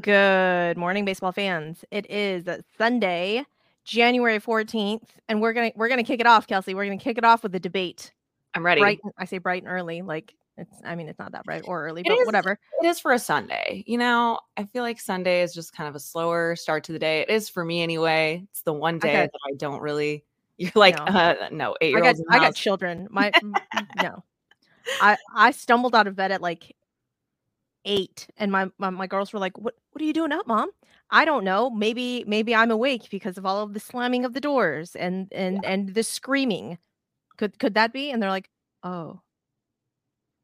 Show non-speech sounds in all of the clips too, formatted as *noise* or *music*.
Good morning, baseball fans. It is Sunday, January 14th, and we're gonna we're gonna kick it off, Kelsey. We're gonna kick it off with the debate. I'm ready. Bright, I say bright and early, like it's I mean it's not that bright or early, It but is- whatever. It is for a Sunday. You know, I feel like Sunday is just kind of a slower start to the day. It is for me anyway. It's the one day Okay. that I don't really. *laughs* You're like, No. uh, no, eight I year olds. I got children. My m- m- *laughs* no. I I stumbled out of bed at like eight and my, my my girls were like, What what are you doing up, mom? I don't know. Maybe maybe I'm awake because of all of the slamming of the doors and and and the screaming. Could could that be? And they're like, Oh.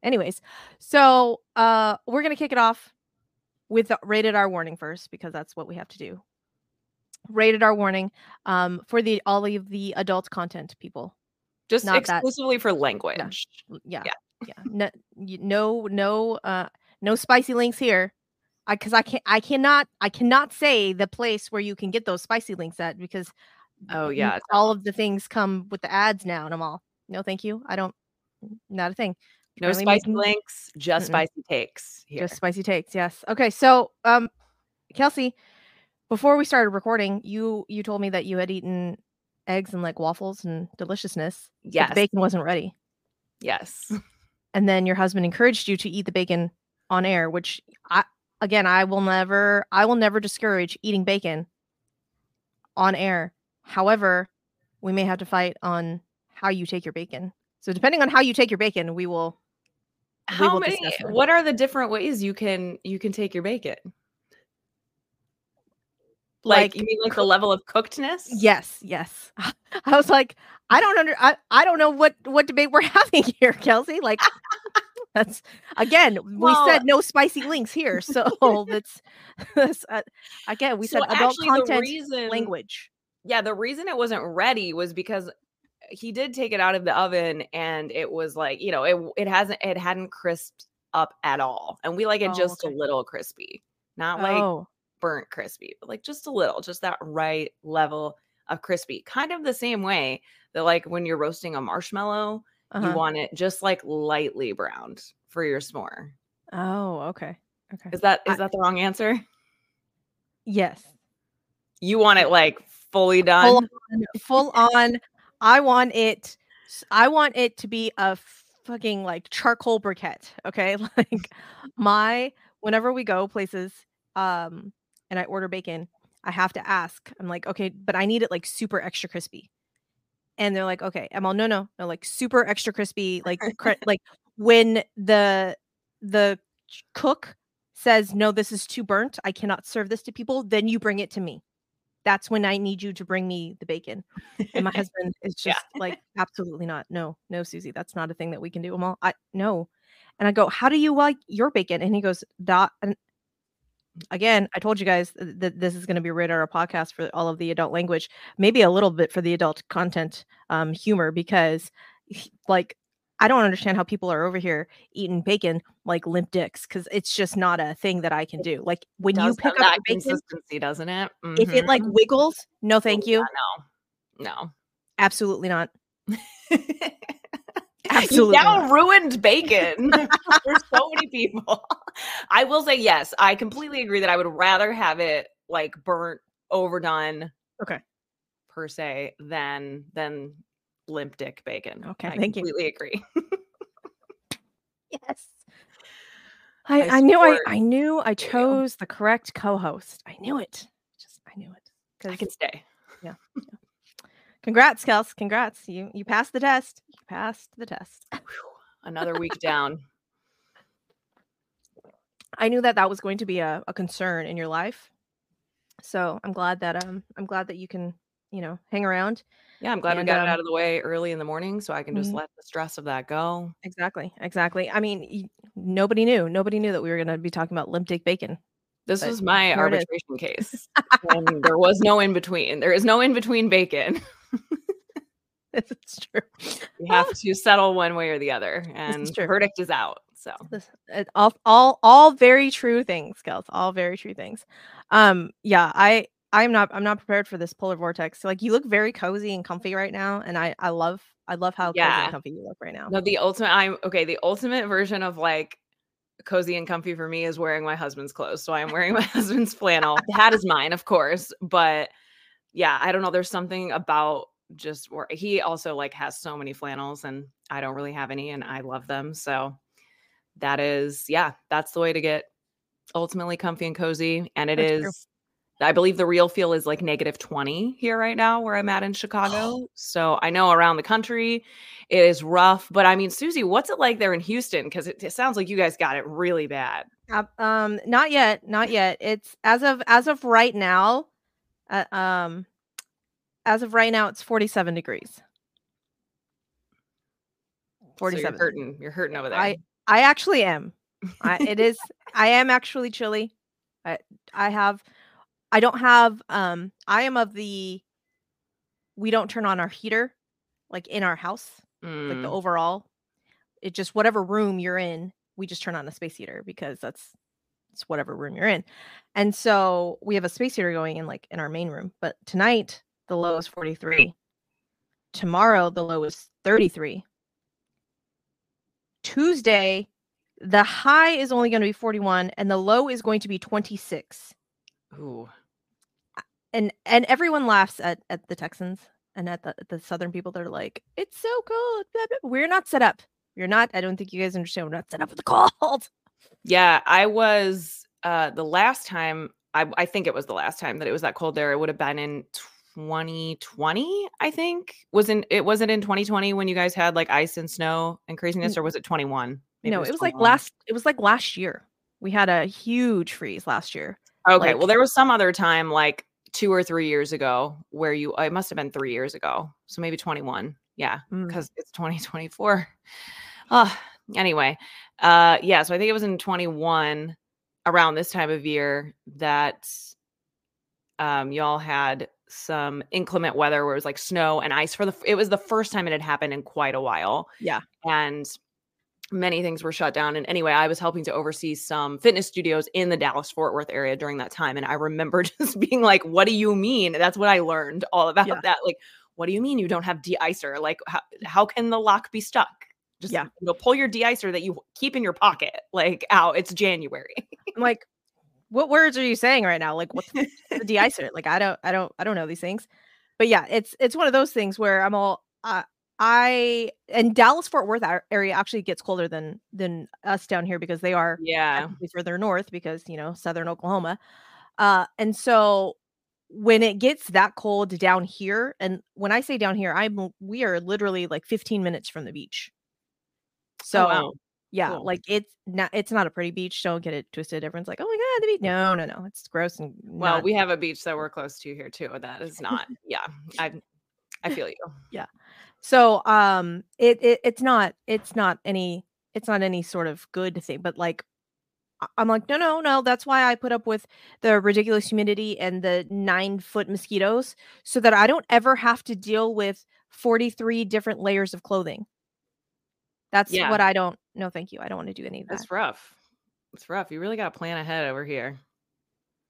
Anyways, so uh we're gonna kick it off with rated R warning first because that's what we have to do. Rated R warning um for the all of the adult content people. just not that- exclusively for language. L- yeah Yeah. yeah no no no uh no spicy links here. I because i can't i cannot i cannot say the place where you can get those spicy links at because Oh yeah, all of the things come with the ads now and i'm all no thank you. I don't not a thing. No Apparently spicy making- links, just Mm-mm. spicy takes here. just spicy takes yes. Okay so um kelsey before we started recording you you told me that you had eaten eggs and like waffles and deliciousness yes, the bacon wasn't ready. Yes. and then your husband encouraged you to eat the bacon on air which i again i will never i will never discourage eating bacon on air however we may have to fight on how you take your bacon so depending on how you take your bacon we will we How will many? What are the different ways you can you can take your bacon? Like, Like you mean like the level of cookedness? yes yes *laughs* i was like i don't under I, I don't know what what debate we're *laughs* having here kelsey like *laughs* that's again we Well- said no spicy links here so *laughs* *laughs* that's, that's uh, again we So said adult content reason- language Yeah, the reason it wasn't ready was because he did take it out of the oven and it was like, you know, it it hasn't it hadn't crisped up at all. And we like it Oh, just okay. a little crispy. Not like oh burnt crispy, but like just a little, just that right level of crispy. Kind of the same way that like when you're roasting a marshmallow, uh-huh. you want it just like lightly browned for your s'more. oh okay okay Is that is I- that the wrong answer? yes You want it like fully done? full on, full on i want it I want it to be a fucking like charcoal briquette okay *laughs* like my whenever we go places um and i order bacon i have to ask i'm like okay but i need it like super extra crispy and they're like okay i'm all no no no like super extra crispy like *laughs* cr- like when the the cook says no this is too burnt i cannot serve this to people then you bring it to me that's when i need you to bring me the bacon and my *laughs* husband is Yeah. just like absolutely not no no susie that's not a thing that we can do i'm all i no and i go how do you like your bacon and he goes dot and again i told you guys that this is going to be rated our podcast for all of the adult language maybe a little bit for the adult content um humor because like i don't understand how people are over here eating bacon like limp dicks because it's just not a thing that i can do like when you pick up bacon consistency, doesn't it? if it like Mhm. wiggles no thank you yeah, no, absolutely not no. *laughs* *laughs* Absolutely You now ruined bacon *laughs* *laughs* for so many people. I will say yes. I completely agree that I would rather have it like burnt, overdone. Okay. Per se, than than limp dick bacon. Okay, I thank you. completely agree. Yes. I, I I knew I, I knew I you. chose the correct co-host. I knew it. Just I knew it. I can stay. Congrats, Kels. Congrats. You you passed the test. You passed the test. Another week down. I knew that that was going to be a, a concern in your life. So I'm glad that um I'm glad that you can you know hang around. Yeah, I'm glad we got um, it out of the way early in the morning so I can just Mhm. let the stress of that go. Exactly. Exactly. I mean, y- nobody knew. Nobody knew that we were going to be talking about limp dick bacon. This was my here it is. arbitration case. and there was no in between. There is no in between bacon. *laughs* *laughs* it's true. You have to settle one way or the other, and the verdict is out. So This, it, all, all, all very true things, Kels. All very true things. Um, yeah, I, I'm not, I'm not prepared for this polar vortex. So, Like, you look very cozy and comfy right now, and I, I love, I love how cozy and comfy you look right now. no, the ultimate. I'm okay. The ultimate version of like cozy and comfy for me is wearing my husband's clothes. So I am wearing my *laughs* husband's flannel. The hat is mine, of course, but yeah, I don't know. There's something about just where he also like has so many flannels and I don't really have any and I love them. So that is, yeah, that's the way to get ultimately comfy and cozy. And it That's is, true. I believe the real feel is like negative 20 here right now where I'm at in *gasps* Chicago. So I know around the country it is rough, but I mean, Susie, what's it like there in Houston? Because it, it sounds like you guys got it really bad. Uh, um, not yet, not yet. It's as of as of right now. Uh, um, as of right now, it's 47 degrees. So 47. you're hurting. You're hurting over there. I I actually am. I, it is. I am actually chilly. I I have. I don't have. Um. I am of the. We don't turn on our heater, like in our house, like the Mm, overall. It just whatever room you're in, we just turn on the space heater because that's it's whatever room you're in. And so we have a space heater going in like in our main room. But tonight the low is 43. Tomorrow the low is 33. Tuesday the high is only going to be 41 and the low is going to be 26. ooh. And and everyone laughs at at the Texans and at the the southern people that are like, "It's so cold." blah, blah." We're not set up. You're not. I don't think you guys understand. We're not set up for the *laughs* cold. Yeah, I was uh the last time I I think it was the last time that it was that cold there. It would have been in 2020, I think. Wasn't it wasn't in 2020 when you guys had like ice and snow and craziness, or was it 21? Maybe no, it was like last. It was like last year. We had a huge freeze last year. Okay, like- well, there was some other time like two or three years ago where you it must have been three years ago. So maybe 21. Yeah, Mm. because it's 2024. Uh anyway. Uh yeah, so I think it was in 21 around this time of year that um y'all had some inclement weather where it was like snow and ice for the it was the first time it had happened in quite a while. Yeah. And many things were shut down. And anyway, I was helping to oversee some fitness studios in the Dallas Fort Worth area during that time. And I remember *laughs* just being like, what do you mean? That's what I learned all about Yeah. that. Like, what do you mean you don't have de-icer? Like, how, how can the lock be stuck? Just Yeah. you know, pull your de-icer that you keep in your pocket, like out. It's January. *laughs* I'm like, what words are you saying right now? Like, what's the *laughs* de-icer? Like, I don't, I don't, I don't know these things. But yeah, it's it's one of those things where I'm all, uh, I and Dallas Fort Worth area actually gets colder than than us down here because they are yeah. further north because you know southern Oklahoma. Uh, and so when it gets that cold down here, and when I say down here, I'm we are literally like 15 minutes from the beach. So oh, wow. yeah, Cool. like it's not it's not a pretty beach. Don't get it twisted. Everyone's like, oh my god, the beach. No, no, no. It's gross and Well, not- we have a beach that we're close to here too. That is not. Yeah. I I feel you. *laughs* Yeah. So um it, it it's not it's not any it's not any sort of good thing, but like I'm like, no, no, no. That's why I put up with the ridiculous humidity and the nine foot mosquitoes so that I don't ever have to deal with 43 different layers of clothing. That's Yeah. what I don't no thank you. I don't want to do any of that. It's rough. It's rough. You really got to plan ahead over here.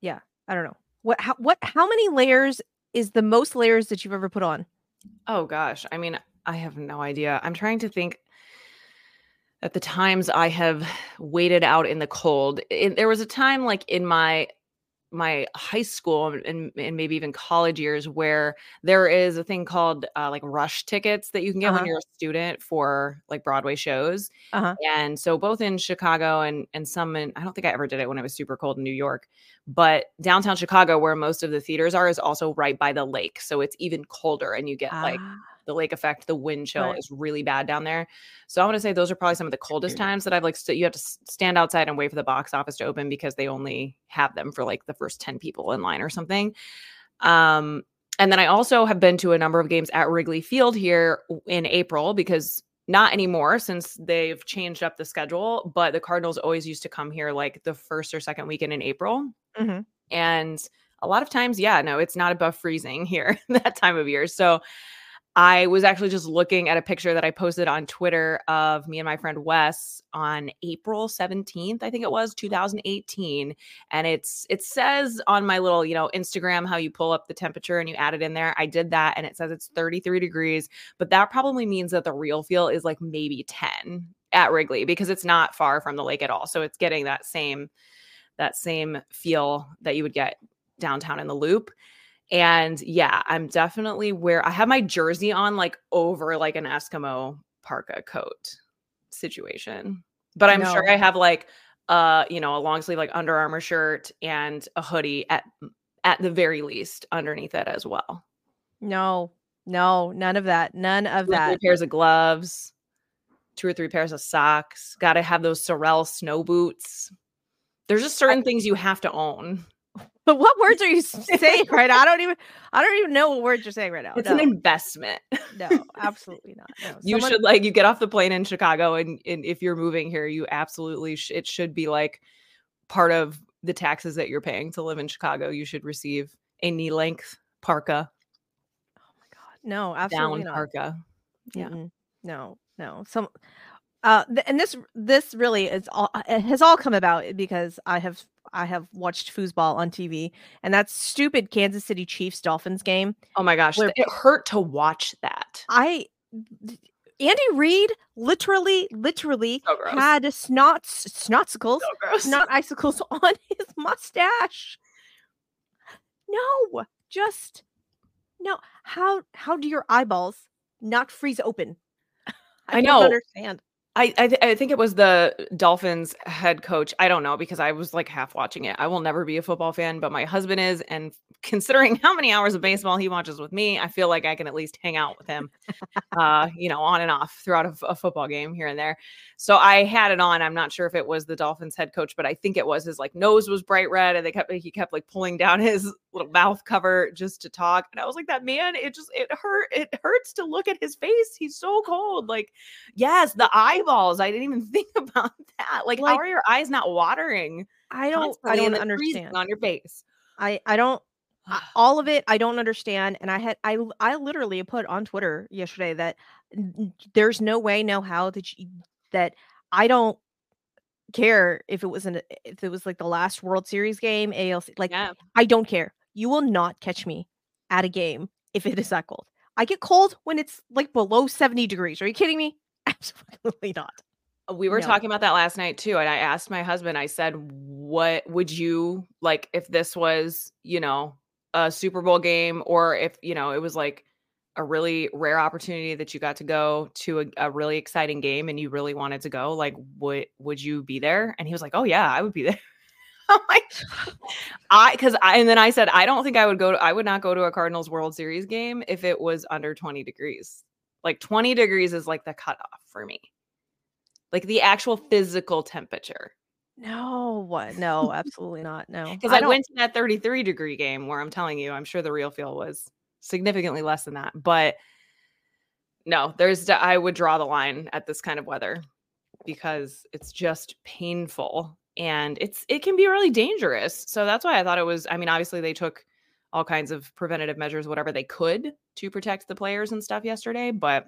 Yeah, I don't know. What how what how many layers is the most layers that you've ever put on? Oh gosh. I mean, I have no idea. I'm trying to think at the times I have waited out in the cold. In, there was a time like in my my high school and, and maybe even college years where there is a thing called uh, like rush tickets that you can get when Uh-huh. you're a student for like Broadway shows. Uh-huh. And so both in Chicago and and some in I don't think I ever did it when it was super cold in New York, but downtown Chicago where most of the theaters are is also right by the lake. So it's even colder and you get like Ah, the lake effect, the wind chill Right. is really bad down there. So I'm going to say those are probably some of the coldest times that I've like st- you have to stand outside and wait for the box office to open because they only have them for like the first 10 people in line or something. Um and then I also have been to a number of games at Wrigley Field here in April because not anymore since they've changed up the schedule, but the Cardinals always used to come here like the first or second weekend in April. mhm. And a lot of times, yeah, no, it's not above freezing *laughs* here that time of year. So I was actually just looking at a picture that I posted on Twitter of me and my friend Wes on April 17th, I think it was 2018. And it's it says on my little, you know, Instagram how you pull up the temperature and you add it in there. I did that and it says it's 33 degrees, but that probably means that the real feel is like maybe 10 at Wrigley because it's not far from the lake at all. So it's getting that same that same feel that you would get downtown in the loop. And yeah, I'm definitely where I have my jersey on like over like an Eskimo parka coat situation. But I'm No. sure I have like uh, you know, a long sleeve like Under Armour shirt and a hoodie at at the very least underneath it as well. No, no, none of that. None of Two that. pairs of gloves, two or three pairs of socks. Got to have those Sorel snow boots. There's just certain things you have to own. But what words are you *laughs* saying right now? I don't even I don't even know what words you're saying right now. It's no, an investment. no, *laughs* absolutely not. No. you Someone- should like you get off the plane in Chicago and, and if you're moving here, you absolutely sh- it should be like part of the taxes that you're paying to live in Chicago. You should receive a knee length parka, Oh my god. no, absolutely down not. parka. Yeah. Mm-mm. No, no. Some uh th- and this this really is all it has all come about because I have I have watched foosball on TV and that stupid Kansas City Chiefs Dolphins game. Oh my gosh, Where- it hurt to watch that. I Andy Reid literally literally So had snots snotsicles, So icicles *laughs* on his mustache. No, just no. How how do your eyeballs not freeze open? I don't know. understand. I I, th- I think it was the Dolphins head coach. I don't know because I was like half watching it. I will never be a football fan, but my husband is, and considering how many hours of baseball he watches with me, I feel like I can at least hang out with him, uh, *laughs* you know, on and off throughout a football game here and there. So I had it on. I'm not sure if it was the Dolphins head coach, but I think it was. His like nose was bright red, and they kept he kept like pulling down *laughs* his little mouth cover just to talk. And I was like, that man, it just it hurt. It hurts to look at his face. He's so cold. Like Yes, the eyeballs. I didn't even *laughs* think about that. Like, Like- how are your eyes not watering? I don't. I don't understand. on your face. I I don't. I- all of it I don't understand and I had i i literally put on Twitter yesterday that there's no way no how that you, that I don't care if it was an if it was like the last World Series game ALC like yeah, I don't care. You will not catch me at a game if it is that cold. I get cold when it's like below 70 degrees. Are you kidding me? *laughs* Absolutely not. Uh, we were No. talking about that last night too, and I asked my husband. I said, "What would you like if this was, you know, a Super Bowl game, or if you know it was like a really rare opportunity that you got to go to a, a really exciting game and you really wanted to go? Like, would would you be there?" And he was like, "Oh yeah, I would be there." *laughs* I'm like, *sighs* I because I and then I said I don't think I would go to I would not go to a Cardinals World Series game if it was under 20 degrees. Like 20 degrees is like the cutoff for me. Like the actual physical temperature. No what *laughs* no absolutely not no Because I, don't- went to that 33 degree game where I'm telling you, I'm sure the real feel was significantly less than that. But no, there's I would draw the line at this kind of weather because it's just painful and it's it can be really dangerous. So that's why I thought it was. I mean, obviously they took all kinds of preventative measures, whatever they could to protect the players and stuff yesterday. But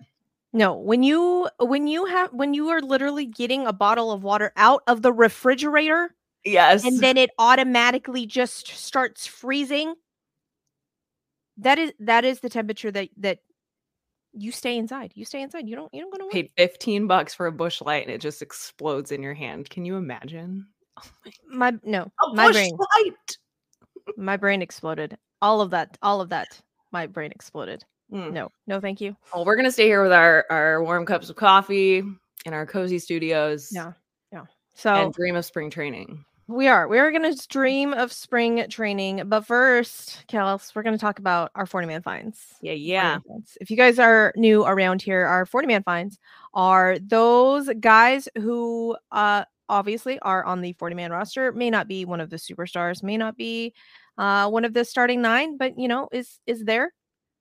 No, when you when you have when you are literally getting a bottle of water out of the refrigerator yes, and then it automatically just starts freezing, that is that is the temperature that that you stay inside. You stay inside. You don't you don't go to paid 15 bucks for a Busch Light and it just explodes in your hand. Can you imagine? *laughs* Oh my no, A my bush brain light. my brain exploded. All of that, all of that, my brain exploded. Mm. No, no, thank you. Well, we're gonna stay here with our our warm cups of coffee in our cozy studios. Yeah, yeah. So And dream of spring training. We are. We're going to dream of spring training. But first, Kels, we're going to talk about our 40 man finds. Yeah, yeah. If you guys are new around here, our 40 man finds are those guys who uh, obviously are on the 40 man roster, may not be one of the superstars, may not be uh, one of the starting nine, but you know, is is there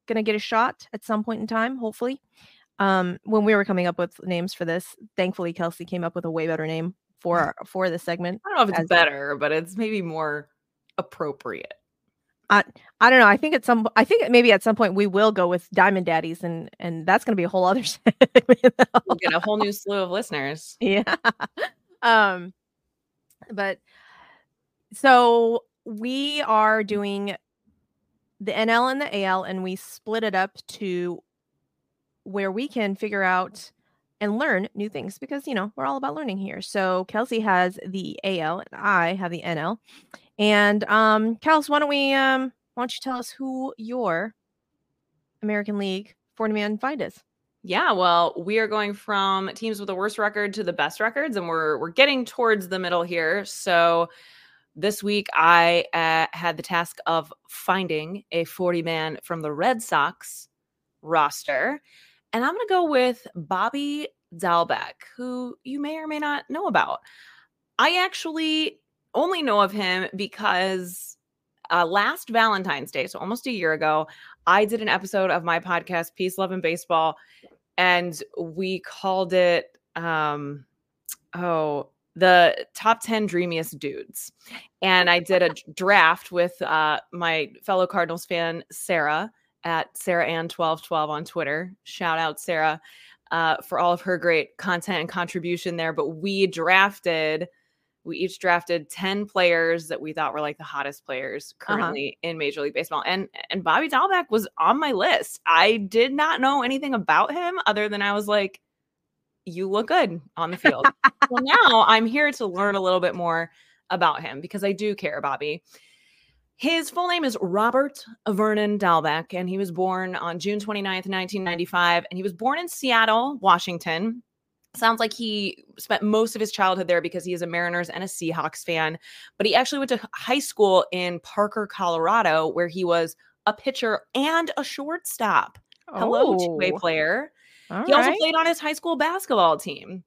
going to get a shot at some point in time, hopefully. Um, when we were coming up with names for this, thankfully Kelsey came up with a way better name for our, for this segment. I don't know if it's better, but it's maybe more appropriate. I I don't know. I think at some I think maybe at some point we will go with Diamond Daddies and and that's going to be a whole other *laughs* segment. We'll get a whole new slew of listeners. *laughs* yeah. Um but so we are doing the NL and the AL and we split it up to where we can figure out and learn new things because you know we're all about learning here. So Kelsey has the AL and I have the NL. And um, Kels, why don't we um, why don't you tell us who your American League 40 man find is? Yeah, well, we are going from teams with the worst record to the best records, and we're we're getting towards the middle here. So this week, I uh, had the task of finding a 40 man from the Red Sox roster, and I'm going to go with Bobby Dalbec, who you may or may not know about. I actually only know of him because uh, last Valentine's Day, so almost a year ago, I did an episode of my podcast, Peace, Love, and Baseball, and we called it, um, oh, the top 10 dreamiest dudes. And I did a *laughs* draft with uh, my fellow Cardinals fan, Sarah, at Sarah Ann 1212 on Twitter. Shout out, Sarah, uh, for all of her great content and contribution there. But we drafted we each drafted 10 players that we thought were like the hottest players uh-huh. currently uh-huh. in Major League Baseball. And and Bobby Dalbec was on my list. I did not know anything about him other than I was like, you look good on the field. *laughs* well, now I'm here to learn a little bit more about him because I do care, Bobby. His full name is Robert Vernon Dalbec, and he was born on June 29th, 1995. And he was born in Seattle, Washington. Sounds like he spent most of his childhood there because he is a Mariners and a Seahawks fan. But he actually went to high school in Parker, Colorado, where he was a pitcher and a shortstop. Hello, oh. two-way player. All he right. also played on his high school basketball team.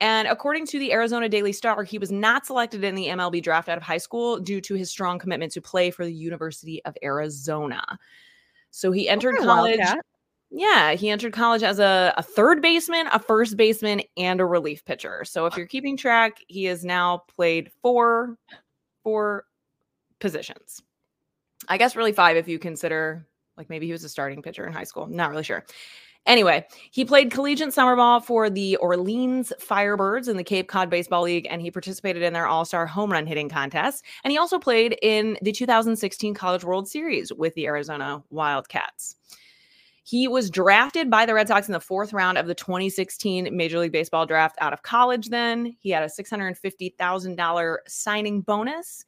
And according to the Arizona Daily Star, he was not selected in the MLB draft out of high school due to his strong commitment to play for the University of Arizona. So he entered okay, college. Yeah, he entered college as a, a third baseman, a first baseman, and a relief pitcher. So if you're keeping track, he has now played four four positions. I guess really five if you consider like maybe he was a starting pitcher in high school. Not really sure. Anyway, he played collegiate summer ball for the Orleans Firebirds in the Cape Cod Baseball League, and he participated in their All Star home run hitting contest. And he also played in the 2016 College World Series with the Arizona Wildcats. He was drafted by the Red Sox in the fourth round of the 2016 Major League Baseball draft out of college. Then he had a $650,000 signing bonus.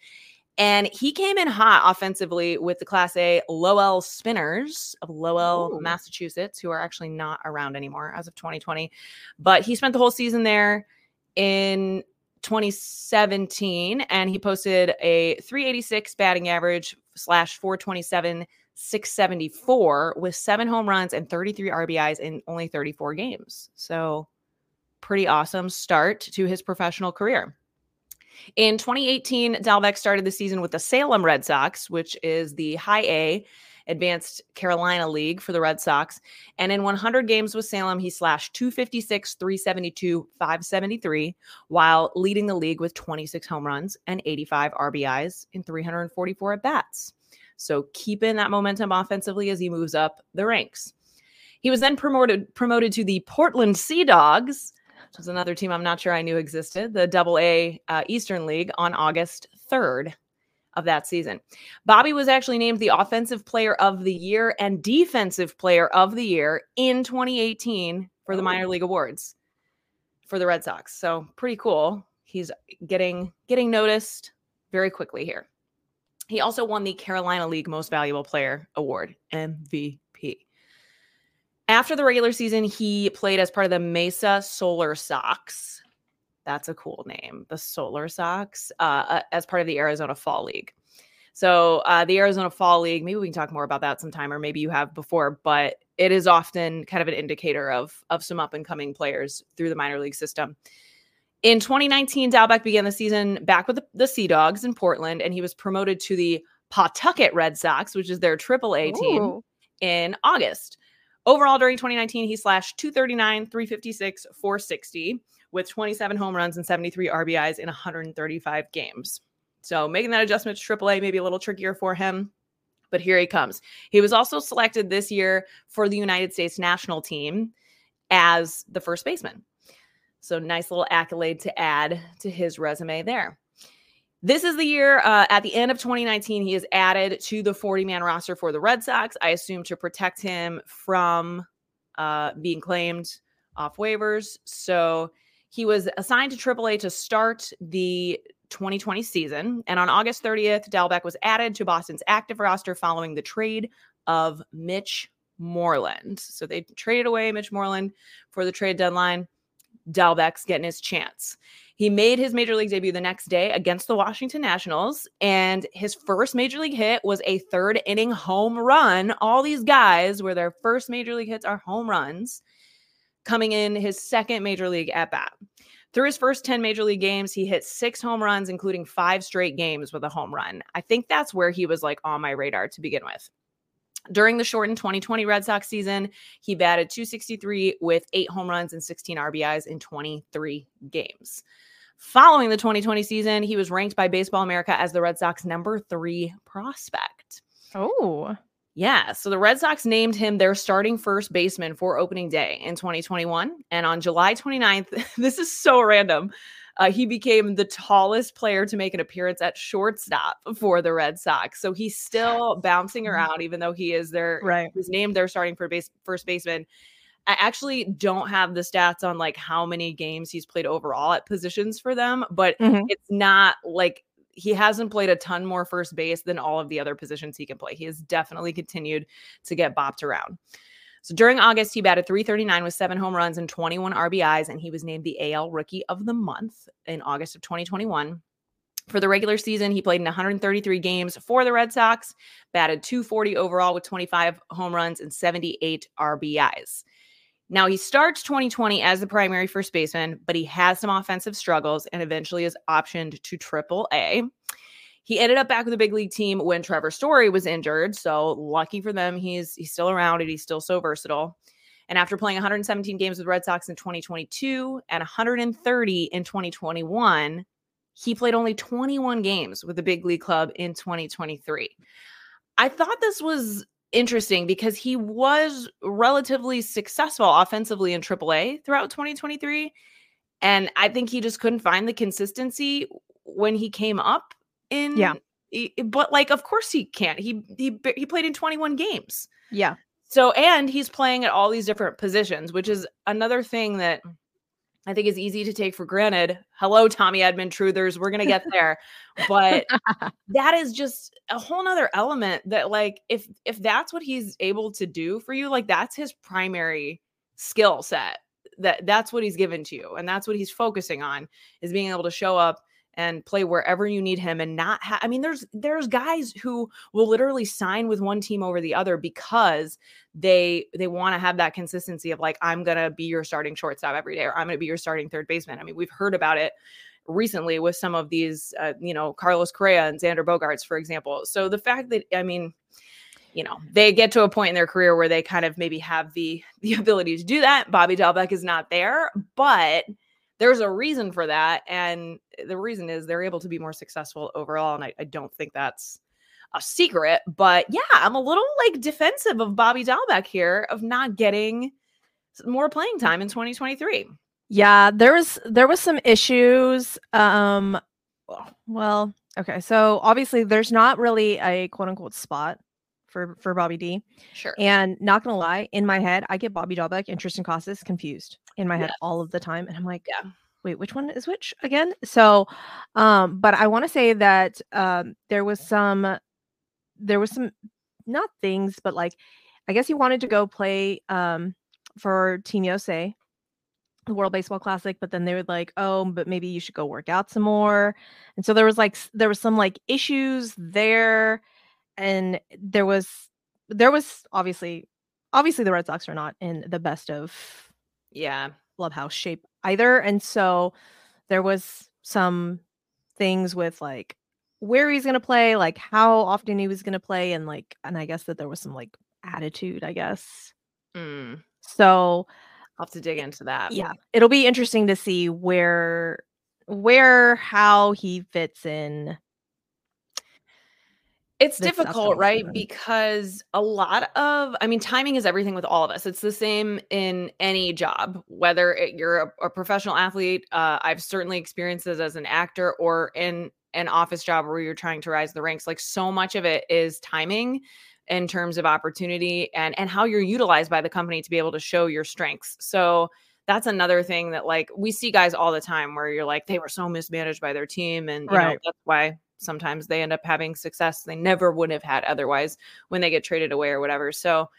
And he came in hot offensively with the Class A Lowell Spinners of Lowell, Ooh. Massachusetts, who are actually not around anymore as of 2020. But he spent the whole season there in 2017, and he posted a 386 batting average slash 427 674 with seven home runs and 33 RBIs in only 34 games. So, pretty awesome start to his professional career. In 2018, Dalbec started the season with the Salem Red Sox, which is the high A Advanced Carolina League for the Red Sox. And in 100 games with Salem, he slashed 256, 372, 573, while leading the league with 26 home runs and 85 RBIs in 344 at bats. So keeping that momentum offensively as he moves up the ranks. He was then promoted promoted to the Portland Sea Dogs, which is another team I'm not sure I knew existed, the Double A uh, Eastern League on August 3rd of that season. Bobby was actually named the Offensive Player of the Year and Defensive Player of the Year in 2018 for the minor league awards for the Red Sox. So pretty cool. He's getting getting noticed very quickly here. He also won the Carolina League Most Valuable Player Award, MVP. After the regular season, he played as part of the Mesa Solar Sox. That's a cool name, the Solar Sox, uh, uh, as part of the Arizona Fall League. So, uh, the Arizona Fall League, maybe we can talk more about that sometime, or maybe you have before, but it is often kind of an indicator of, of some up and coming players through the minor league system. In 2019, Dalbec began the season back with the, the Sea Dogs in Portland, and he was promoted to the Pawtucket Red Sox, which is their AAA team, in August. Overall, during 2019, he slashed 239, 356, 460 with 27 home runs and 73 RBIs in 135 games. So making that adjustment to AAA may be a little trickier for him, but here he comes. He was also selected this year for the United States national team as the first baseman. So, nice little accolade to add to his resume there. This is the year uh, at the end of 2019, he is added to the 40 man roster for the Red Sox. I assume to protect him from uh, being claimed off waivers. So he was assigned to AAA to start the 2020 season. And on August 30th, Dalbec was added to Boston's active roster following the trade of Mitch Moreland. So they traded away Mitch Moreland for the trade deadline. Dalbec's getting his chance. He made his major league debut the next day against the Washington Nationals, and his first major league hit was a third inning home run. All these guys, where their first major league hits are home runs, coming in his second major league at bat. Through his first 10 major league games, he hit six home runs, including five straight games with a home run. I think that's where he was like on my radar to begin with. During the shortened 2020 Red Sox season, he batted 263 with eight home runs and 16 RBIs in 23 games. Following the 2020 season, he was ranked by Baseball America as the Red Sox number three prospect. Oh. Yeah. So the Red Sox named him their starting first baseman for opening day in 2021. And on July 29th, *laughs* this is so random. Uh, he became the tallest player to make an appearance at shortstop for the Red Sox. So he's still bouncing Mm-hmm. around, even though he is their Right. He's named their starting for base first baseman. I actually don't have the stats on like how many games he's played overall at positions for them, but Mhm. it's not like he hasn't played a ton more first base than all of the other positions he can play. He has definitely continued to get bopped around. So during August, he batted 339 with seven home runs and 21 RBIs, and he was named the AL Rookie of the Month in August of 2021. For the regular season, he played in 133 games for the Red Sox, batted 240 overall with 25 home runs and 78 RBIs. Now he starts 2020 as the primary first baseman, but he has some offensive struggles and eventually is optioned to triple A. He ended up back with the big league team when Trevor Story was injured. So lucky for them, he's he's still around and he's still so versatile. And after playing 117 games with Red Sox in 2022 and 130 in 2021, he played only 21 games with the big league club in 2023. I thought this was interesting because he was relatively successful offensively in AAA throughout 2023. And I think he just couldn't find the consistency when he came up in Yeah. But like, of course he can't. He he he played in 21 games. Yeah. So and he's playing at all these different positions, which is another thing that I think is easy to take for granted. Hello, Tommy Edman Truthers. We're gonna get there. but *laughs* that is just a whole nother element that like if if that's what he's able to do for you, like that's his primary skill set. That that's what he's given to you. And that's what he's focusing on is being able to show up and play wherever you need him and not ha- I mean there's there's guys who will literally sign with one team over the other because they they want to have that consistency of like I'm going to be your starting shortstop every day or I'm going to be your starting third baseman. I mean we've heard about it recently with some of these uh, you know Carlos Correa and Xander Bogaerts for example. So the fact that I mean you know they get to a point in their career where they kind of maybe have the *laughs* the ability to do that. Bobby Dalbec is not there, but there's a reason for that and the reason is they're able to be more successful overall and I, I don't think that's a secret but yeah i'm a little like defensive of bobby dalbec here of not getting more playing time in 2023 Yeah, there was there was some issues. Um well, okay. So obviously there's not really a quote unquote spot for for Bobby D. sure And not gonna lie, in my head, I get Bobby Dalbec and Triston Casas confused in my head Yes. all of the time. And I'm like, Yeah. wait, which one is which again? So um, but I want to say that um there was some there was some not things, but like I guess he wanted to go play um for Team USA, the World Baseball Classic, but then they would like, oh, but maybe you should go work out some more. And so there was like there was some like issues there, and there was there was obviously obviously the Red Sox are not in the best of yeah clubhouse shape either. And so there was some things with like where he's gonna play, like how often he was gonna play, and like and I guess that there was some like attitude, I guess. Mm, So i'll have to dig into that yeah, it'll be interesting to see where where how he fits in. It's difficult, right? Because a lot of, I mean, timing is everything with all of us. It's the same in any job, whether it, you're a, a professional athlete. Uh, I've certainly experienced this as an actor or in an office job where you're trying to rise the ranks. Like so much of it is timing in terms of opportunity and and how you're utilized by the company to be able to show your strengths. So that's another thing that like we see guys all the time where you're like they were so mismanaged by their team and you know Right. that's why sometimes they end up having success they never would have had otherwise when they get traded away or whatever. So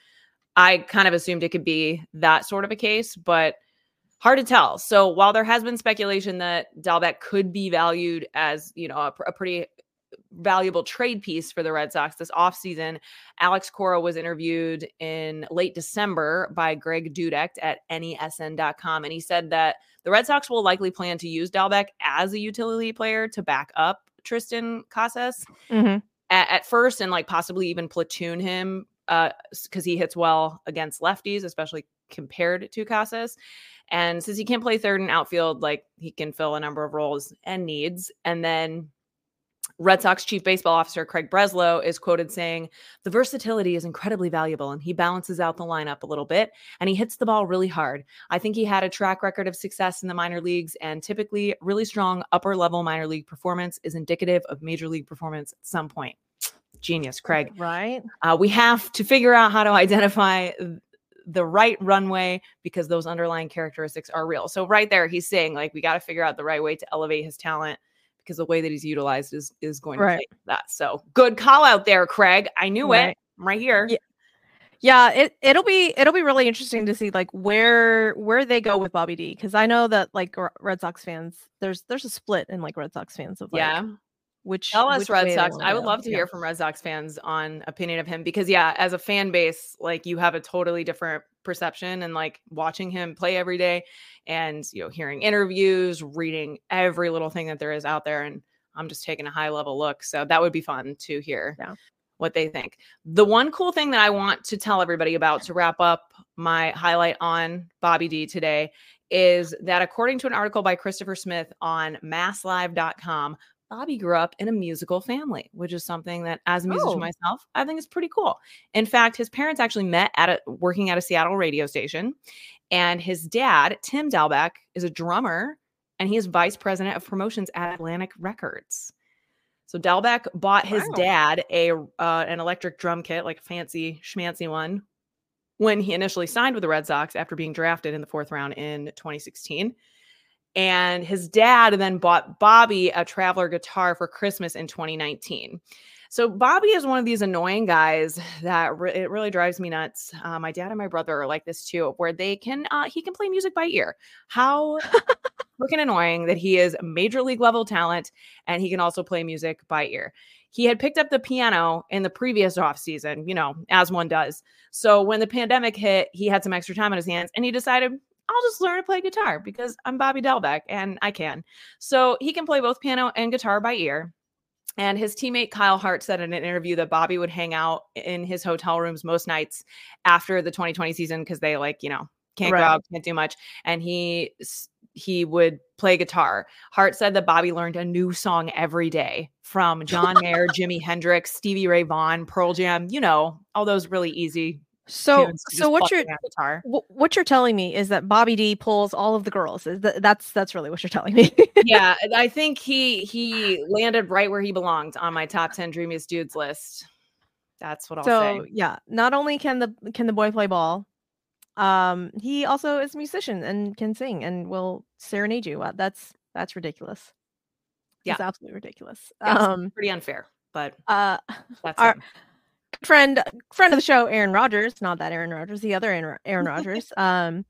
I kind of assumed it could be that sort of a case, but hard to tell. So while there has been speculation that Dalbec could be valued as, you know, a, a pretty valuable trade piece for the Red Sox this offseason, Alex Cora was interviewed in late December by Greg Dudek at NESN.com. And he said that the Red Sox will likely plan to use Dalbec as a utility player to back up Triston Casas Mhm. at, at first and like possibly even platoon him uh because he hits well against lefties especially compared to casas and since he can't play third and outfield like he can fill a number of roles and needs and then red sox chief baseball officer craig breslow is quoted saying the versatility is incredibly valuable and he balances out the lineup a little bit and he hits the ball really hard i think he had a track record of success in the minor leagues and typically really strong upper level minor league performance is indicative of major league performance at some point genius craig Right. uh, we have to figure out how to identify the right runway because those underlying characteristics are real. So right there, he's saying like we got to figure out the right way to elevate his talent because the way that he's utilized is is going to Right. into that. So good call out there, Craig. I knew it Right. right here. Yeah. Yeah, it it'll be it'll be really interesting to see like where where they go with Bobby D because I know that like Red Sox fans there's there's a split in like Red Sox fans of like Yeah. which Tell us, which Red Sox. I would love to Yeah. hear from Red Sox fans on opinion of him because, yeah, as a fan base, like you have a totally different perception and like watching him play every day and, you know, hearing interviews, reading every little thing that there is out there. And I'm just taking a high level look. So that would be fun to hear Yeah. what they think. The one cool thing that I want to tell everybody about to wrap up my highlight on Bobby D today is that according to an article by Christopher Smith on masslive.com, Bobby grew up in a musical family, which is something that as a musician Oh. myself, I think is pretty cool. In fact, his parents actually met at a working at a Seattle radio station. And his dad, Tim Dalbec, is a drummer and he is vice president of promotions at Atlantic Records. So Dalbec bought his Wow. dad a uh, an electric drum kit, like a fancy schmancy one, when he initially signed with the Red Sox after being drafted in the fourth round in 2016. And his dad then bought Bobby a traveler guitar for Christmas in 2019. So Bobby is one of these annoying guys that re- it really drives me nuts. Uh, my dad and my brother are like this too, where they can uh, he can play music by ear. How *laughs* freaking annoying that he is major league level talent and he can also play music by ear. He had picked up the piano in the previous off season, you know, as one does. So when the pandemic hit, he had some extra time on his hands and he decided, I'll just learn to play guitar because I'm Bobby Dalbec and I can. So he can play both piano and guitar by ear. And his teammate Kyle Hart said in an interview that Bobby would hang out in his hotel rooms most nights after the 2020 season because they like, you know, can't Right. go out, can't do much. And he he would play guitar. Hart said that Bobby learned a new song every day from John Mayer, Jimi Hendrix, Stevie Ray Vaughan, Pearl Jam, you know, all those really easy So so what you're in on guitar. wh- what you're telling me is that Bobby D pulls all of the girls. Is that, that's that's really what you're telling me. yeah, I think he he *laughs* landed right where he belonged on my top 10 dreamiest dudes list. That's what I'll so say. yeah, not only can the can the boy play ball, um, he also is a musician and can sing and will serenade you. Uh, That's that's ridiculous. Yeah. It's absolutely ridiculous. Yes. Um, Pretty unfair, but uh, *laughs* that's Our- him. Friend friend of the show, Aaron *laughs* Rodgers, not that Aaron Rodgers, the other Aaron, Aaron Rodgers, *laughs* um,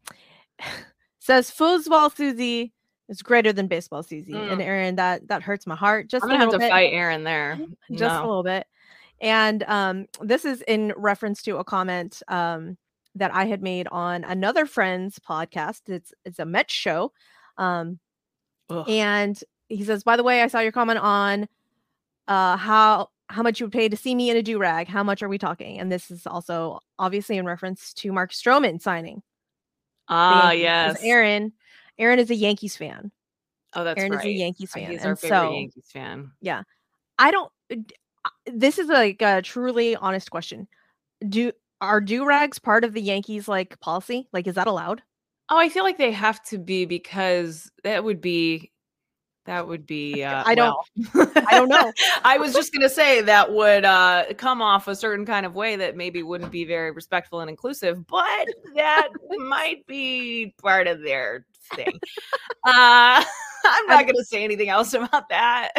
*laughs* says foosball Susie is greater than baseball Susie, and Mm. Aaron, that that hurts my heart just I'm gonna have little to bit. fight Aaron there. just a little bit. And um, this is in reference to a comment um, that I had made on another friend's podcast. It's it's a Met show, um, and he says, "By the way, I saw your comment on uh, how how much you would pay to see me in a do rag. How much are we talking?" And this is also obviously in reference to Mark Stroman signing. Ah, Yankees, yes. Aaron. Aaron is a Yankees fan. Oh, that's Aaron right. is a Yankees Uh, fan, He's our favorite so Yankees fan. Yeah, I don't. uh, uh, This is like a truly honest question. Do are do rags part of the Yankees like policy? Like, is that allowed? Oh, I feel like they have to be because that would be That would be. *laughs* Uh, I don't. well. *laughs* I don't know. *laughs* I was just gonna say that would uh, come off a certain kind of way that maybe wouldn't be very respectful and inclusive, but that might be part of their thing. Uh, I'm not I'm- gonna say anything else about that.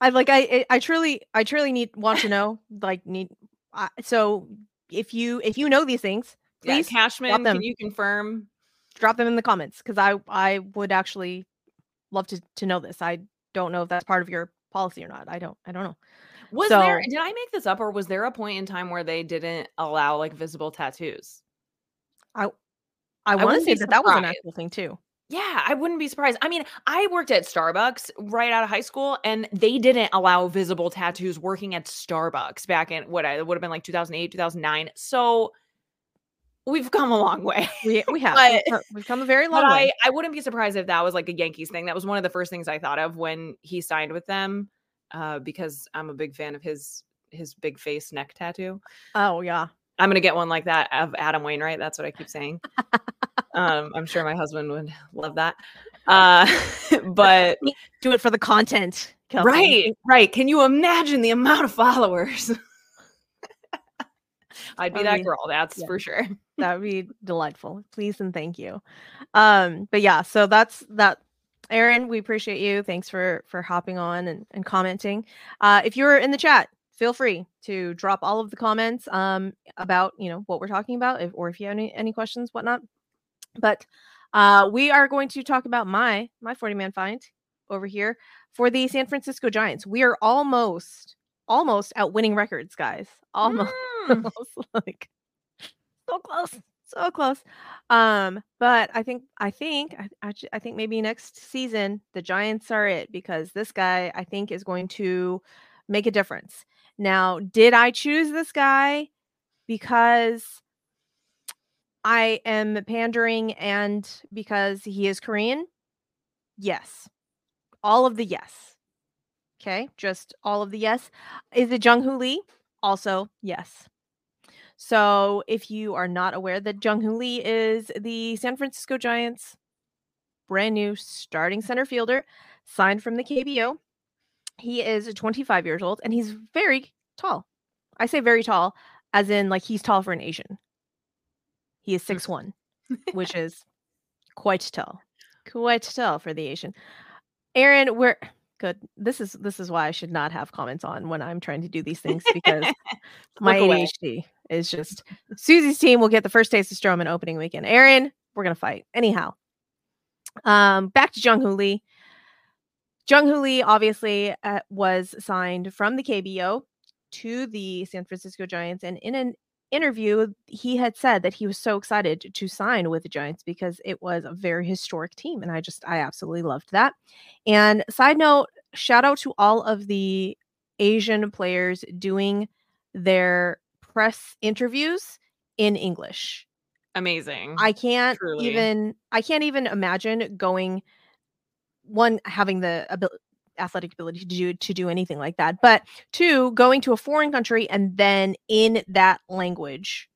I like I I truly I truly need want to know like need uh, so if you if you know these things Yeah, please Cashman, them. can you confirm? drop them in the comments because I I would actually love to to know this. I don't know if that's part of your policy or not. I don't I don't know. Was there? Did I make this up, or was there a point in time where they didn't allow like visible tattoos? I I want to say that that was an actual thing too. Yeah, I wouldn't be surprised. I mean, I worked at Starbucks right out of high school, and they didn't allow visible tattoos working at Starbucks back in what I it would have been like 2008, 2009. So we've come a long way. We we *laughs* have But- we've, come, a very long But I, way. I wouldn't be surprised if that was like a Yankees thing. That was one of the first things I thought of when he signed with them, uh, because I'm a big fan of his his big face neck tattoo. Oh yeah. I'm gonna get one like that of Adam Wainwright. That's what I keep saying. um, I'm sure my husband would love that. Uh, *laughs* but *laughs* Do it for the content. Kelsey. right, right. Can you imagine the amount of followers? I'd be I that mean, girl. That's yeah. for sure. That would be delightful. Please and thank you. Um, but yeah, so that's that. Aaron, we appreciate you. Thanks for for hopping on and, and commenting. Uh, if you're in the chat, feel free to drop all of the comments um about you know what we're talking about, if, or if you have any any questions, whatnot. But uh, we are going to talk about my my 40 man find over here for the San Francisco Giants. We are almost almost at winning records, guys. Almost *laughs* Mm. like so close so close. Um but i think i think I, I think maybe next season the giants are it because this guy i think is going to make a difference. Now did i choose this guy? Because i am pandering and because he is korean? Yes. All of the yes. Okay just all of the yes. Is it jung hoo lee? Also yes so, if you are not aware that Jung Hoo Lee is the San Francisco Giants brand new starting center fielder signed from the KBO, he is 25 years old and he's very tall. I say very tall as in like he's tall for an Asian. He is hmm. 6'1, *laughs* which is quite tall. Quite tall for the Asian. Aaron, we're good. This is this is why I should not have comments on when I'm trying to do these things because *laughs* my Look away. ADHD is just Suzy's team will get the first taste of Stroman opening weekend. Aaron, we're gonna fight anyhow. Um, back to Jung Hoo Lee. Jung Hoo Lee obviously uh, was signed from the KBO to the San Francisco Giants, and in an interview, he had said that he was so excited to sign with the Giants because it was a very historic team, and I just I absolutely loved that. And side note, shout out to all of the Asian players doing their press interviews in English. Amazing. I can't Truly. even I can't even imagine going one having the abil- athletic ability to do to do anything like that, but two going to a foreign country and then in that language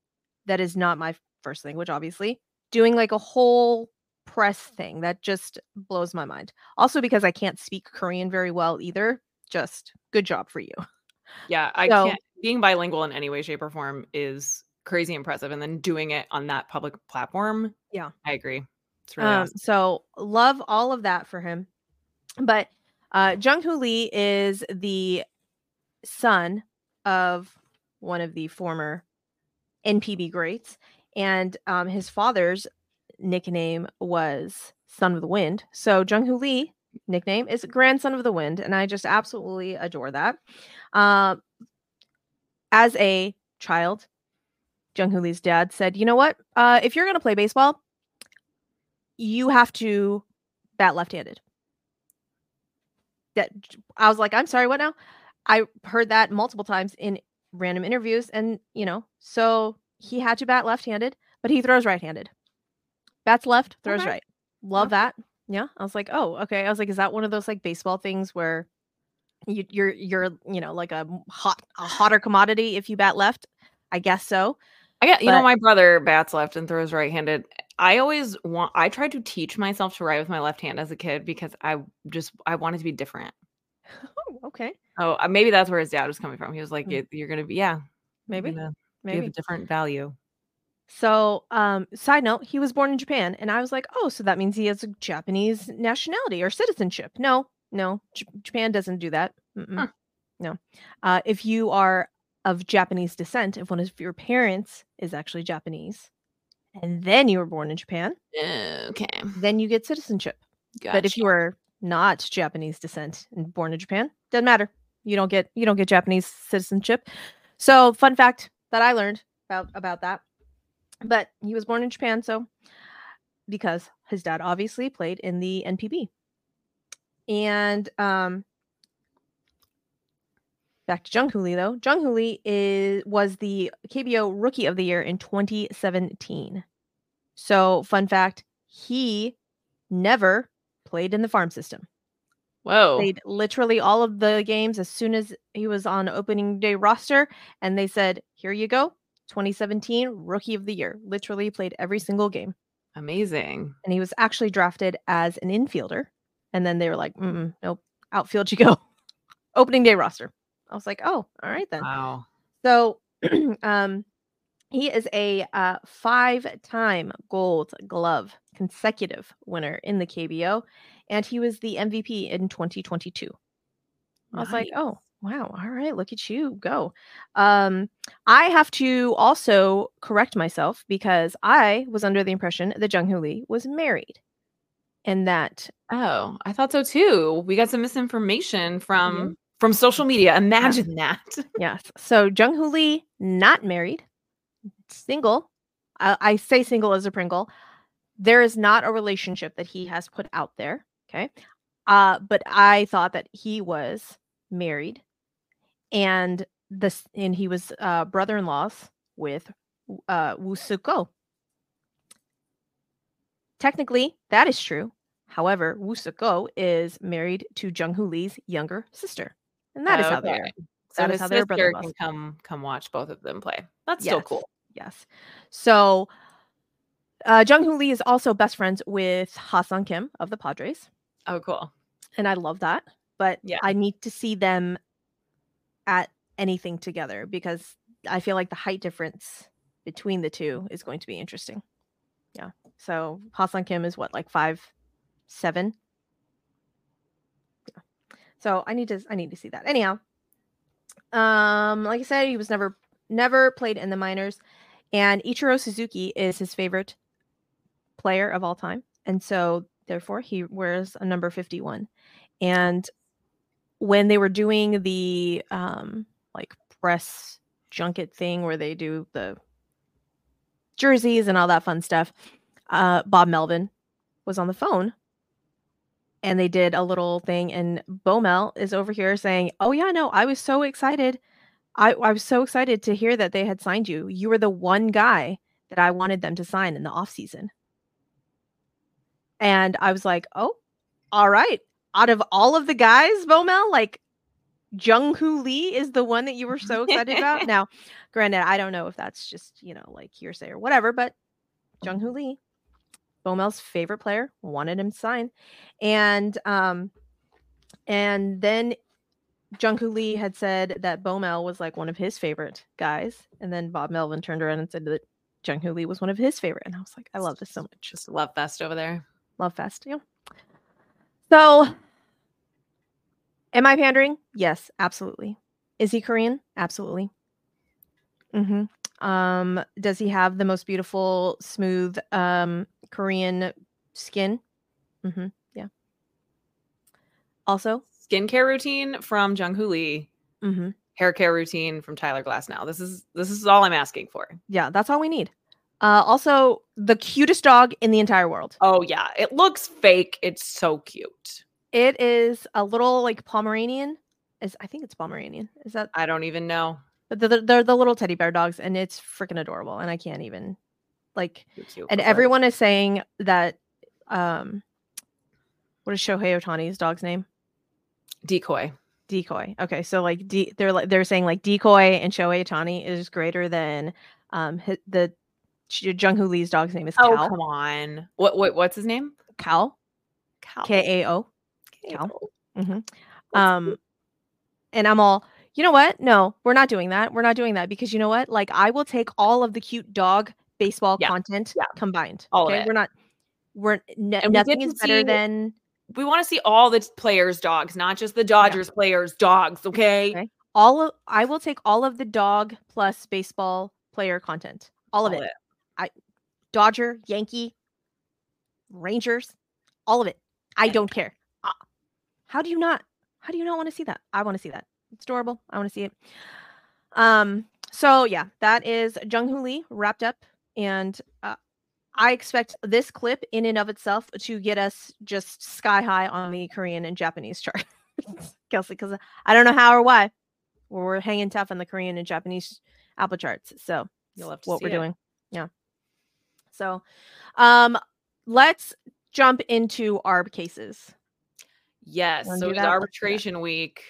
that is not my first language obviously, doing like a whole press thing that just blows my mind. Also because I can't speak Korean very well either. Just good job for you. yeah, I So- can't. Being bilingual in any way, shape, or form is crazy impressive, and then doing it on that public platform. Yeah. I agree. It's really um, awesome. So love all of that for him. But uh, Jung Hoo Lee is the son of one of the former NPB greats, and um, his father's nickname was Son of the Wind. So Jung Hoo Lee nickname is Grandson of the Wind, and I just absolutely adore that. Um, as a child, Jung Hoo Lee's dad said, "You know what? Uh, if you're going to play baseball, you have to bat left-handed." That I was like, "I'm sorry, what now?" I heard that multiple times in random interviews, and you know, so he had to bat left-handed, but he throws right-handed. Bats left, throws Okay. right. Love that. Yeah, I was like, "Oh, okay." I was like, "Is that one of those like baseball things where you, you're you're you know like a hot a hotter commodity if you bat left?" I guess so. I get, you know, my brother bats left and throws right handed. I always want I tried to teach myself to write with my left hand as a kid because I just I wanted to be different. Oh, *laughs* okay. Oh, uh, maybe that's where his dad was coming from. He was like, Mm. "You- "You're gonna be yeah, Maybe. Maybe. a different value." So, um, side note, he was born in Japan, and I was like, oh, so that means he has a Japanese nationality or citizenship. No, no, J- Japan doesn't do that. Huh. No. Uh, if you are of Japanese descent, if one of your parents is actually Japanese, and then you were born in Japan, Okay, then you get citizenship. But if you are not Japanese descent and born in Japan, doesn't matter. You don't get you don't get Japanese citizenship. So, fun fact that I learned about about that. But he was born in Japan, so because his dad obviously played in the NPB. And um back to Jung Hoo Lee though. Jung Hoo Lee is was the KBO Rookie of the Year in 2017. So, fun fact, he never played in the farm system. whoa, Played literally all of the games as soon as he was on opening day roster and they said, "Here you go. 2017 Rookie of the Year." Literally played every single game. amazing. And he was actually drafted as an infielder. And then they were like, Mm-mm, "Nope, outfield you go." *laughs* opening day roster. I was like, "Oh, all right then." Wow, So, *clears throat* um, he is a uh, five-time Gold Glove consecutive winner in the KBO, and he was the MVP in 2022. I was like, "Oh, wow! All right, look at you go." Um, I have to also correct myself because I was under the impression that Jung Hoo Lee was married, and that Oh, I thought so too. We got some misinformation from from social media. Imagine that. *laughs* Yes. So Jung Hoo Lee, not married, single. I, I say single as a Pringle. There is not a relationship that he has put out there. Okay. Uh, but I thought that he was married, and this and he was uh, brother-in-laws with uh, Woo. Technically, that is true. However, Woo Suk-go is married to Jung Hoo Lee's younger sister, and that is how they're. So That is how they're sister brother-in-laws. can come come watch both of them play. That's still cool. Yes. So uh Jung Hoo Lee is also best friends with Ha Sung Kim of the Padres. Oh, cool. And I love that. But Yeah. I need to see them at anything together because I feel like the height difference between the two is going to be interesting. Yeah. So Ha Sung Kim is what, like five seven? So I need to I need to see that. Anyhow. Um, like I said, he was never never played in the minors. And Ichiro Suzuki is his favorite player of all time. And so therefore he wears a number 51. And when they were doing the um like press junket thing where they do the jerseys and all that fun stuff, uh Bob Melvin was on the phone and they did a little thing and Bomel is over here saying, "Oh yeah, no, I was so excited. I I was so excited to hear that they had signed you. You were the one guy that I wanted them to sign in the off season." And I was like, "Oh, all right. Out of all of the guys, Bomel, like Jung Hoo Lee is the one that you were so excited about." *laughs* Now, granted, I don't know if that's just, you know, like hearsay or whatever, but Jung Hoo Lee, Bomel's favorite player, wanted him to sign. And um and then Jung Hoo Lee had said that Bomel was like one of his favorite guys. And then Bob Melvin turned around and said that Jung Hoo Lee was one of his favorite. And I was like, I love this so much. Just love fest over there. Love fest. Yeah. So am I pandering? Yes, absolutely. Is he Korean? Absolutely. Mm-hmm. Um, does he have the most beautiful, smooth um Korean skin? Mm-hmm. Yeah. Also, Skincare routine from Jung Hoo Lee. mm-hmm. Hair care routine from Tyler Glass. Now this is this is all I'm asking for. yeah, that's all we need. Uh, also, the cutest dog in the entire world. Oh yeah, it looks fake. It's so cute. It is a little like Pomeranian. Is I think it's Pomeranian. Is that I don't even know. But they're, they're the little teddy bear dogs, and it's freaking adorable. And I can't even like. And everyone is saying that. Um, what is Shohei Ohtani's dog's name? decoy. Decoy. Okay, so like de- they're like they're saying like Decoy and Shohei Ohtani is greater than um the Jung Hoo Lee's dog's name is Oh, Cal. come on. What what what's his name? Cal. Cal. K A O. Cal. hmm Um, and I'm all, you know what? No, we're not doing that. We're not doing that because you know what? Like, I will take all of the cute dog baseball Yeah, content yeah. combined. All of okay, it. we're not. We're n- And we nothing is better see- than we want to see all the players' dogs, not just the Dodgers players' dogs. Okay. Okay. all of. I will take all of the dog plus baseball player content. All of All it. I Dodger, Yankee, Rangers, all of it. I don't care. Uh, How do you not? How do you not want to see that? I want to see that. It's adorable. I want to see it. Um. So yeah, that is Jung Hoo Lee wrapped up, and uh, I expect this clip in and of itself to get us just sky high on the Korean and Japanese *laughs* chart, Kelsey. Because I don't know how or why, we're hanging tough on the Korean and Japanese Apple charts. So You'll have to what we're it. doing. Yeah. So, um, let's jump into ARB cases. Yes. So do it was that? Let's do that. arbitration week.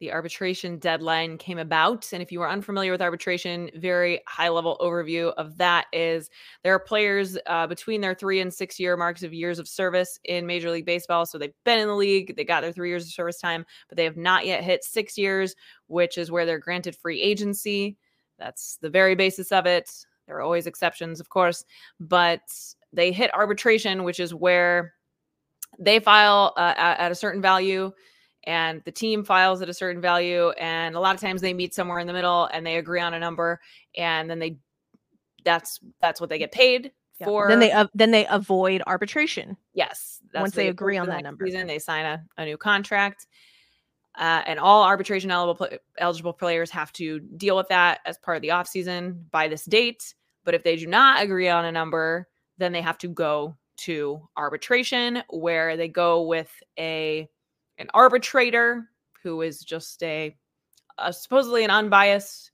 The arbitration deadline came about. And if you are unfamiliar with arbitration, very high level overview of that is there are players uh, between their three and six year marks of years of service in Major League Baseball. So they've been in the league, they got their three years of service time, but they have not yet hit six years, which is where they're granted free agency. That's the very basis of it. There are always exceptions, of course, but they hit arbitration, which is where they file uh, at, at a certain value and the team files at a certain value and a lot of times they meet somewhere in the middle and they agree on a number and then they that's that's what they get paid Yeah. for then they uh, then they avoid arbitration. yes that's once what they agree on that number. season they sign a, a new contract uh, and all arbitration eligible eligible players have to deal with that as part of the offseason by this date but if they do not agree on a number then they have to go to arbitration where they go with a an arbitrator who is just a, a supposedly an unbiased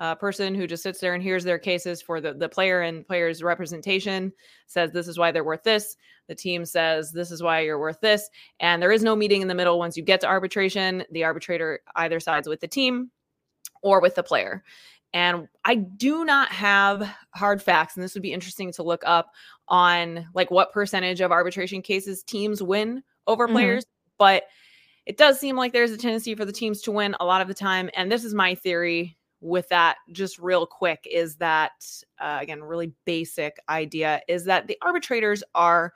uh, person who just sits there and hears their cases for the, the player and player's representation says this is why they're worth this. The team says this is why you're worth this. And there is no meeting in the middle once you get to arbitration. The arbitrator either sides with the team or with the player. And i do not have hard facts and this would be interesting to look up on like what percentage of arbitration cases teams win over Mhm. players but it does seem like there's a tendency for the teams to win a lot of the time and this is my theory with that just real quick is that uh, again really basic idea is that the arbitrators are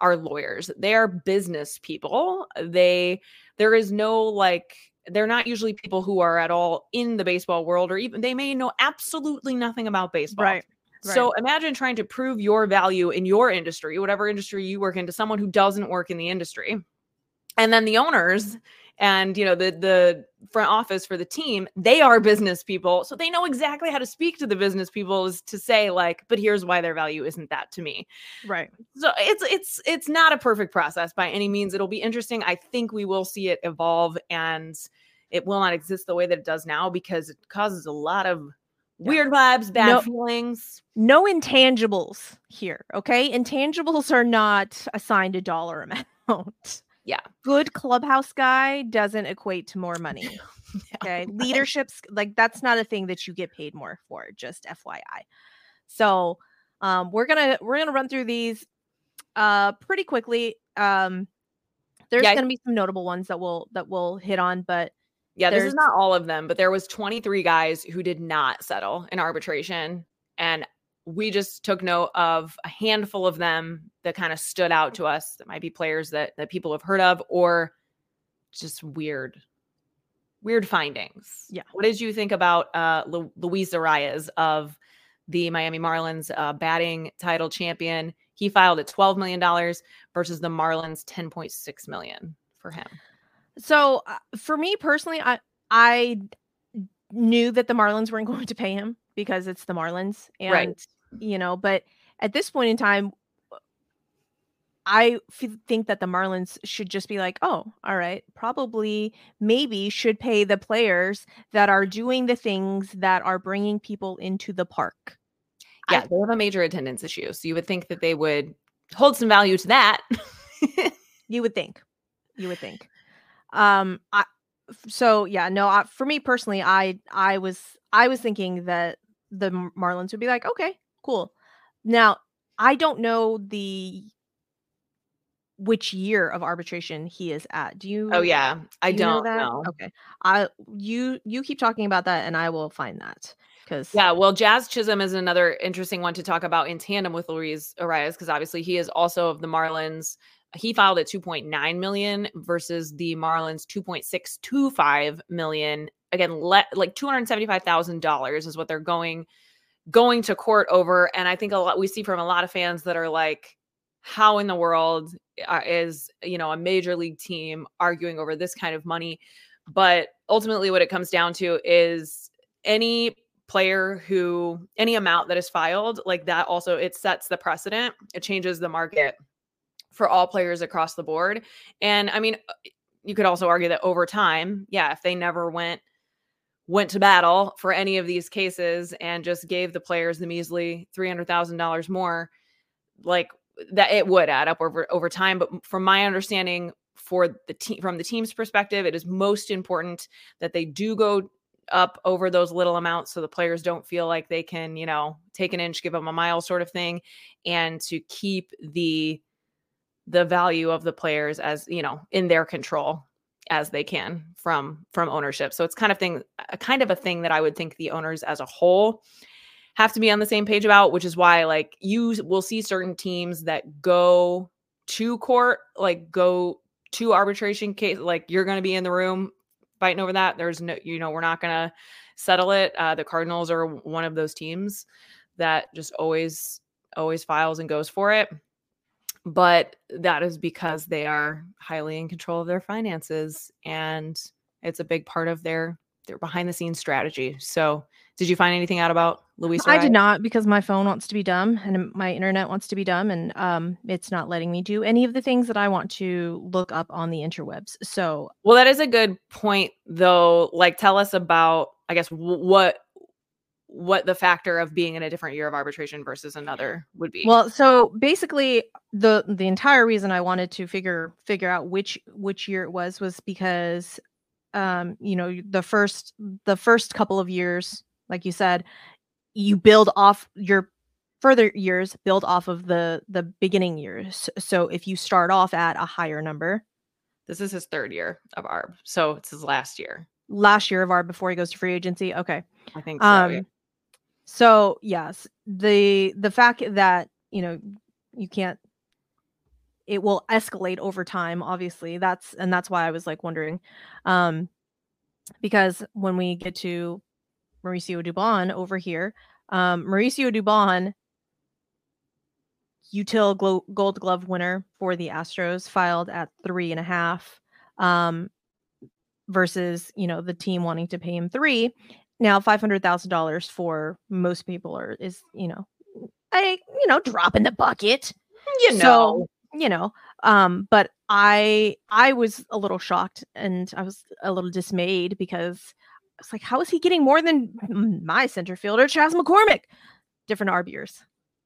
are lawyers they are business people they there is no like they're not usually people who are at all in the baseball world or even they may know absolutely nothing about baseball Right. so imagine trying to prove your value in your industry, whatever industry you work in, to someone who doesn't work in the industry. And then the owners and you know the the front office for the team, they are business people, so they know exactly how to speak to the business people is to say like, but here's why their value isn't that to me. Right. So it's it's it's not a perfect process by any means. It'll be interesting. I think we will see it evolve and it will not exist the way that it does now because it causes a lot of weird vibes, bad No- feelings. No intangibles here. Okay. Intangibles are not assigned a dollar amount. Yeah. Good clubhouse guy doesn't equate to more *laughs* money. Okay. *laughs* Leadership's like that's not a thing that you get paid more for, just FYI. So um we're gonna we're gonna run through these uh pretty quickly. Um there's Yeah, gonna be some notable ones that we'll that we'll hit on, but Yeah, this is not all of them, but there was 23 guys who did not settle in arbitration and we just took note of a handful of them that kind of stood out to us that might be players that that people have heard of or just weird weird findings. Yeah. What did you think about uh Lu- Luis Arraez of the Miami Marlins uh, batting title champion? He filed at 12 million dollars versus the Marlins 10.6 million for him. So uh, for me personally, I I knew that the Marlins weren't *laughs* going to pay him because it's the Marlins, and Right. you know, but at this point in time, I f- think that the Marlins should just be like, oh, all right, probably, maybe should pay the players that are doing the things that are bringing people into the park. I- Yeah, they have a major attendance issue. So you would think that they would hold some value to that. *laughs* You would think. You would think. Um I so yeah, no, I, for me personally, I I was I was thinking that the Marlins would be like, "Okay, cool." now I don't know the which year of arbitration he is at. Do oh, you Oh yeah, I do know don't that? know. Okay. I you you keep talking about that and I will find that cuz Yeah, well, Jazz Chisholm is another interesting one to talk about in tandem with Luis Arraez because obviously he is also of the Marlins. He filed at 2.9 million versus the Marlins 2.625 million. Again, le- like $275,000 is what they're going going to court over and I think a lot we see from a lot of fans that are like how in the world uh, is, you know, a major league team arguing over this kind of money? But ultimately what it comes down to is any player who any amount that is filed like that also it sets the precedent it changes the market for all players across the board and i mean uh, you could also argue that over time yeah if they never went went to battle for any of these cases and just gave the players the measly $300,000 more like that it would add up over over time but from my understanding for the team from the team's perspective it is most important that they do go up over those little amounts so the players don't feel like they can, you know, take an inch, give them a mile sort of thing and to keep the the value of the players as, you know, in their control as they can from from ownership. So it's kind of thing a kind of a thing that I would think the owners as a whole have to be on the same page about, which is why like you will see certain teams that go to court, like go to arbitration case like you're going to be in the room fighting over that. There's no, you know, we're not going to settle it. Uh, the Cardinals are one of those teams that just always, always files and goes for it. But that is because they are highly in control of their finances and it's a big part of their their behind the scenes strategy. So, did you find anything out about Luis? I did not because my phone wants to be dumb and my internet wants to be dumb and um it's not letting me do any of the things that I want to look up on the interwebs. So, well, that is a good point though. Like tell us about I guess w- what what the factor of being in a different year of arbitration versus another would be. Well, so basically the the entire reason I wanted to figure figure out which which year it was was because um you know the first the first couple of years like you said you build off your further years build off of the the beginning years. So if you start off at a higher number. This is his third year of arb so it's his last year. Last year of arb before he goes to free agency? Okay. I think so um yeah. So yes the the fact that you know you can't it will escalate over time obviously that's and that's why i was like wondering um because when we get to mauricio dubon over here um mauricio dubon util Glo- gold glove winner for the astros filed at three and a half um versus you know the team wanting to pay him three now five hundred thousand dollars for most people are is you know a you know drop in the bucket. You know. so, you know um but i i was a little shocked and i was a little dismayed because i was like how is he getting more than my center fielder chas mccormick? Different arbiers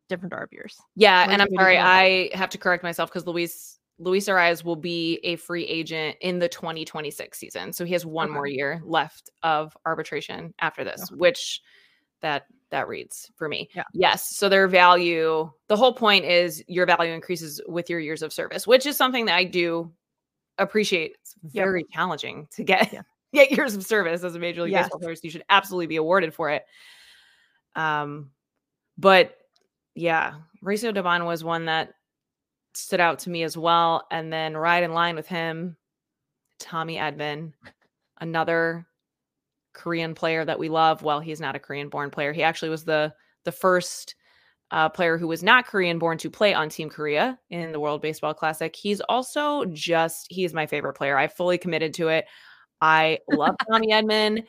different arbiers yeah Where's and i'm sorry i have to correct myself because luis luis arraez will be a free agent in the 2026 season so he has one Okay. more year left of arbitration after this which that that reads for me Yeah. yes so their value the whole point is your value increases with your years of service which is something that i do appreciate it's Yep. very challenging to get Yeah. *laughs* get years of service as a major league Yes. baseball player so you should absolutely be awarded for it um but yeah Mauricio Dubon was one that stood out to me as well and then right in line with him tommy edman another korean player that we love. Well he's not a korean born player. He actually was the the first uh, player who was not korean born to play on team korea in the world baseball classic. He's also just he's my favorite player. I fully committed to it. I love *laughs* tommy Edman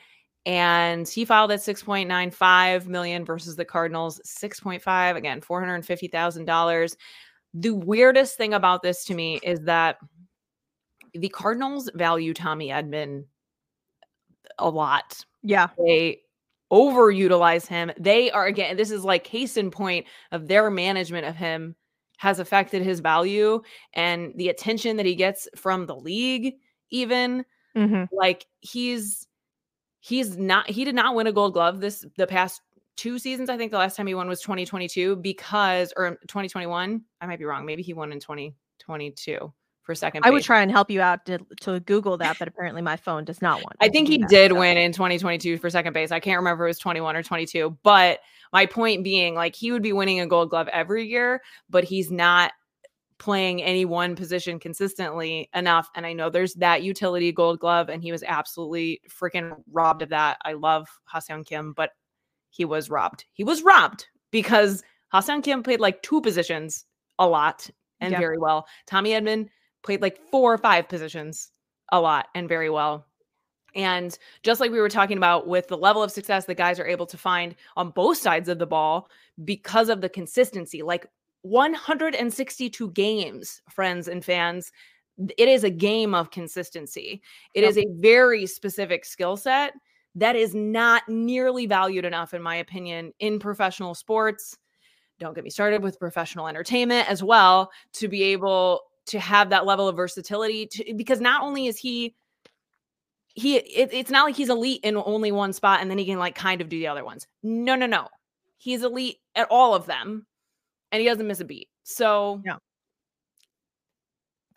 and he filed at 6.95 million versus the cardinals 6.5 again $450000 the weirdest thing about this to me is that the cardinals value tommy edman a lot. Yeah. They overutilize him. They are again this is like case in point of their management of him has affected his value and the attention that he gets from the league even. Mm-hmm. like he's he's not he did not win a gold glove this the past two seasons. I think the last time he won was 2022 because, or um, 2021. I might be wrong. Maybe he won in 2022 for second. I would try and help you out to, to Google that, but apparently my phone does not want. I think he that, did so. win in 2022 for second base. I can't remember if it was 21 or 22, but my point being, like, he would be winning a Gold Glove every year, but he's not playing any one position consistently enough. And I know there's that utility Gold Glove, and he was absolutely freaking robbed of that. I love Ha-Seong Kim, but he was robbed. He was robbed because Ha-Seong Kim played like two positions a lot and very well. Tommy Edman played like four or five positions a lot and very well. And just like we were talking about with the level of success that guys are able to find on both sides of the ball because of the consistency, like 162 games, friends and fans. It is a game of consistency. It yep. is a very specific skill set that is not nearly valued enough, in my opinion, in professional sports. Don't get me started with professional entertainment as well to be able to have that level of versatility to, because not only is he he it, it's not like he's elite in only one spot and then he can like kind of do the other ones. No no no. He's elite at all of them and he doesn't miss a beat. So yeah.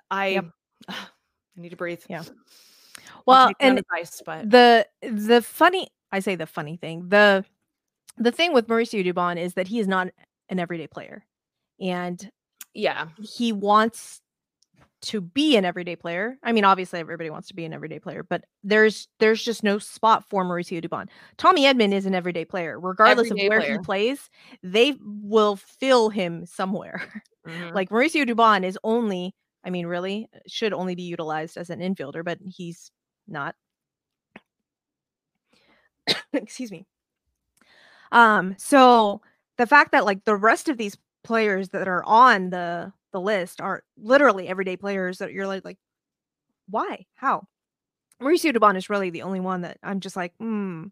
I yep. *sighs* i need to breathe. Yeah well and advice, but the the funny i say the funny thing the the thing with mauricio dubon is that he is not an everyday player and yeah he wants to be an everyday player. I mean, obviously everybody wants to be an everyday player, but there's there's just no spot for Mauricio Dubon. Tommy Edman is an everyday player, regardless everyday of where player. he plays. They will fill him somewhere. *laughs* Mm-hmm. like Mauricio Dubon is only, I mean, really should only be utilized as an infielder, but he's not. *coughs* Excuse me. Um, so the fact that like the rest of these players that are on the the list are literally everyday players that you're like, like, why? How? Mauricio Dubon is really the only one that I'm just like, hmm.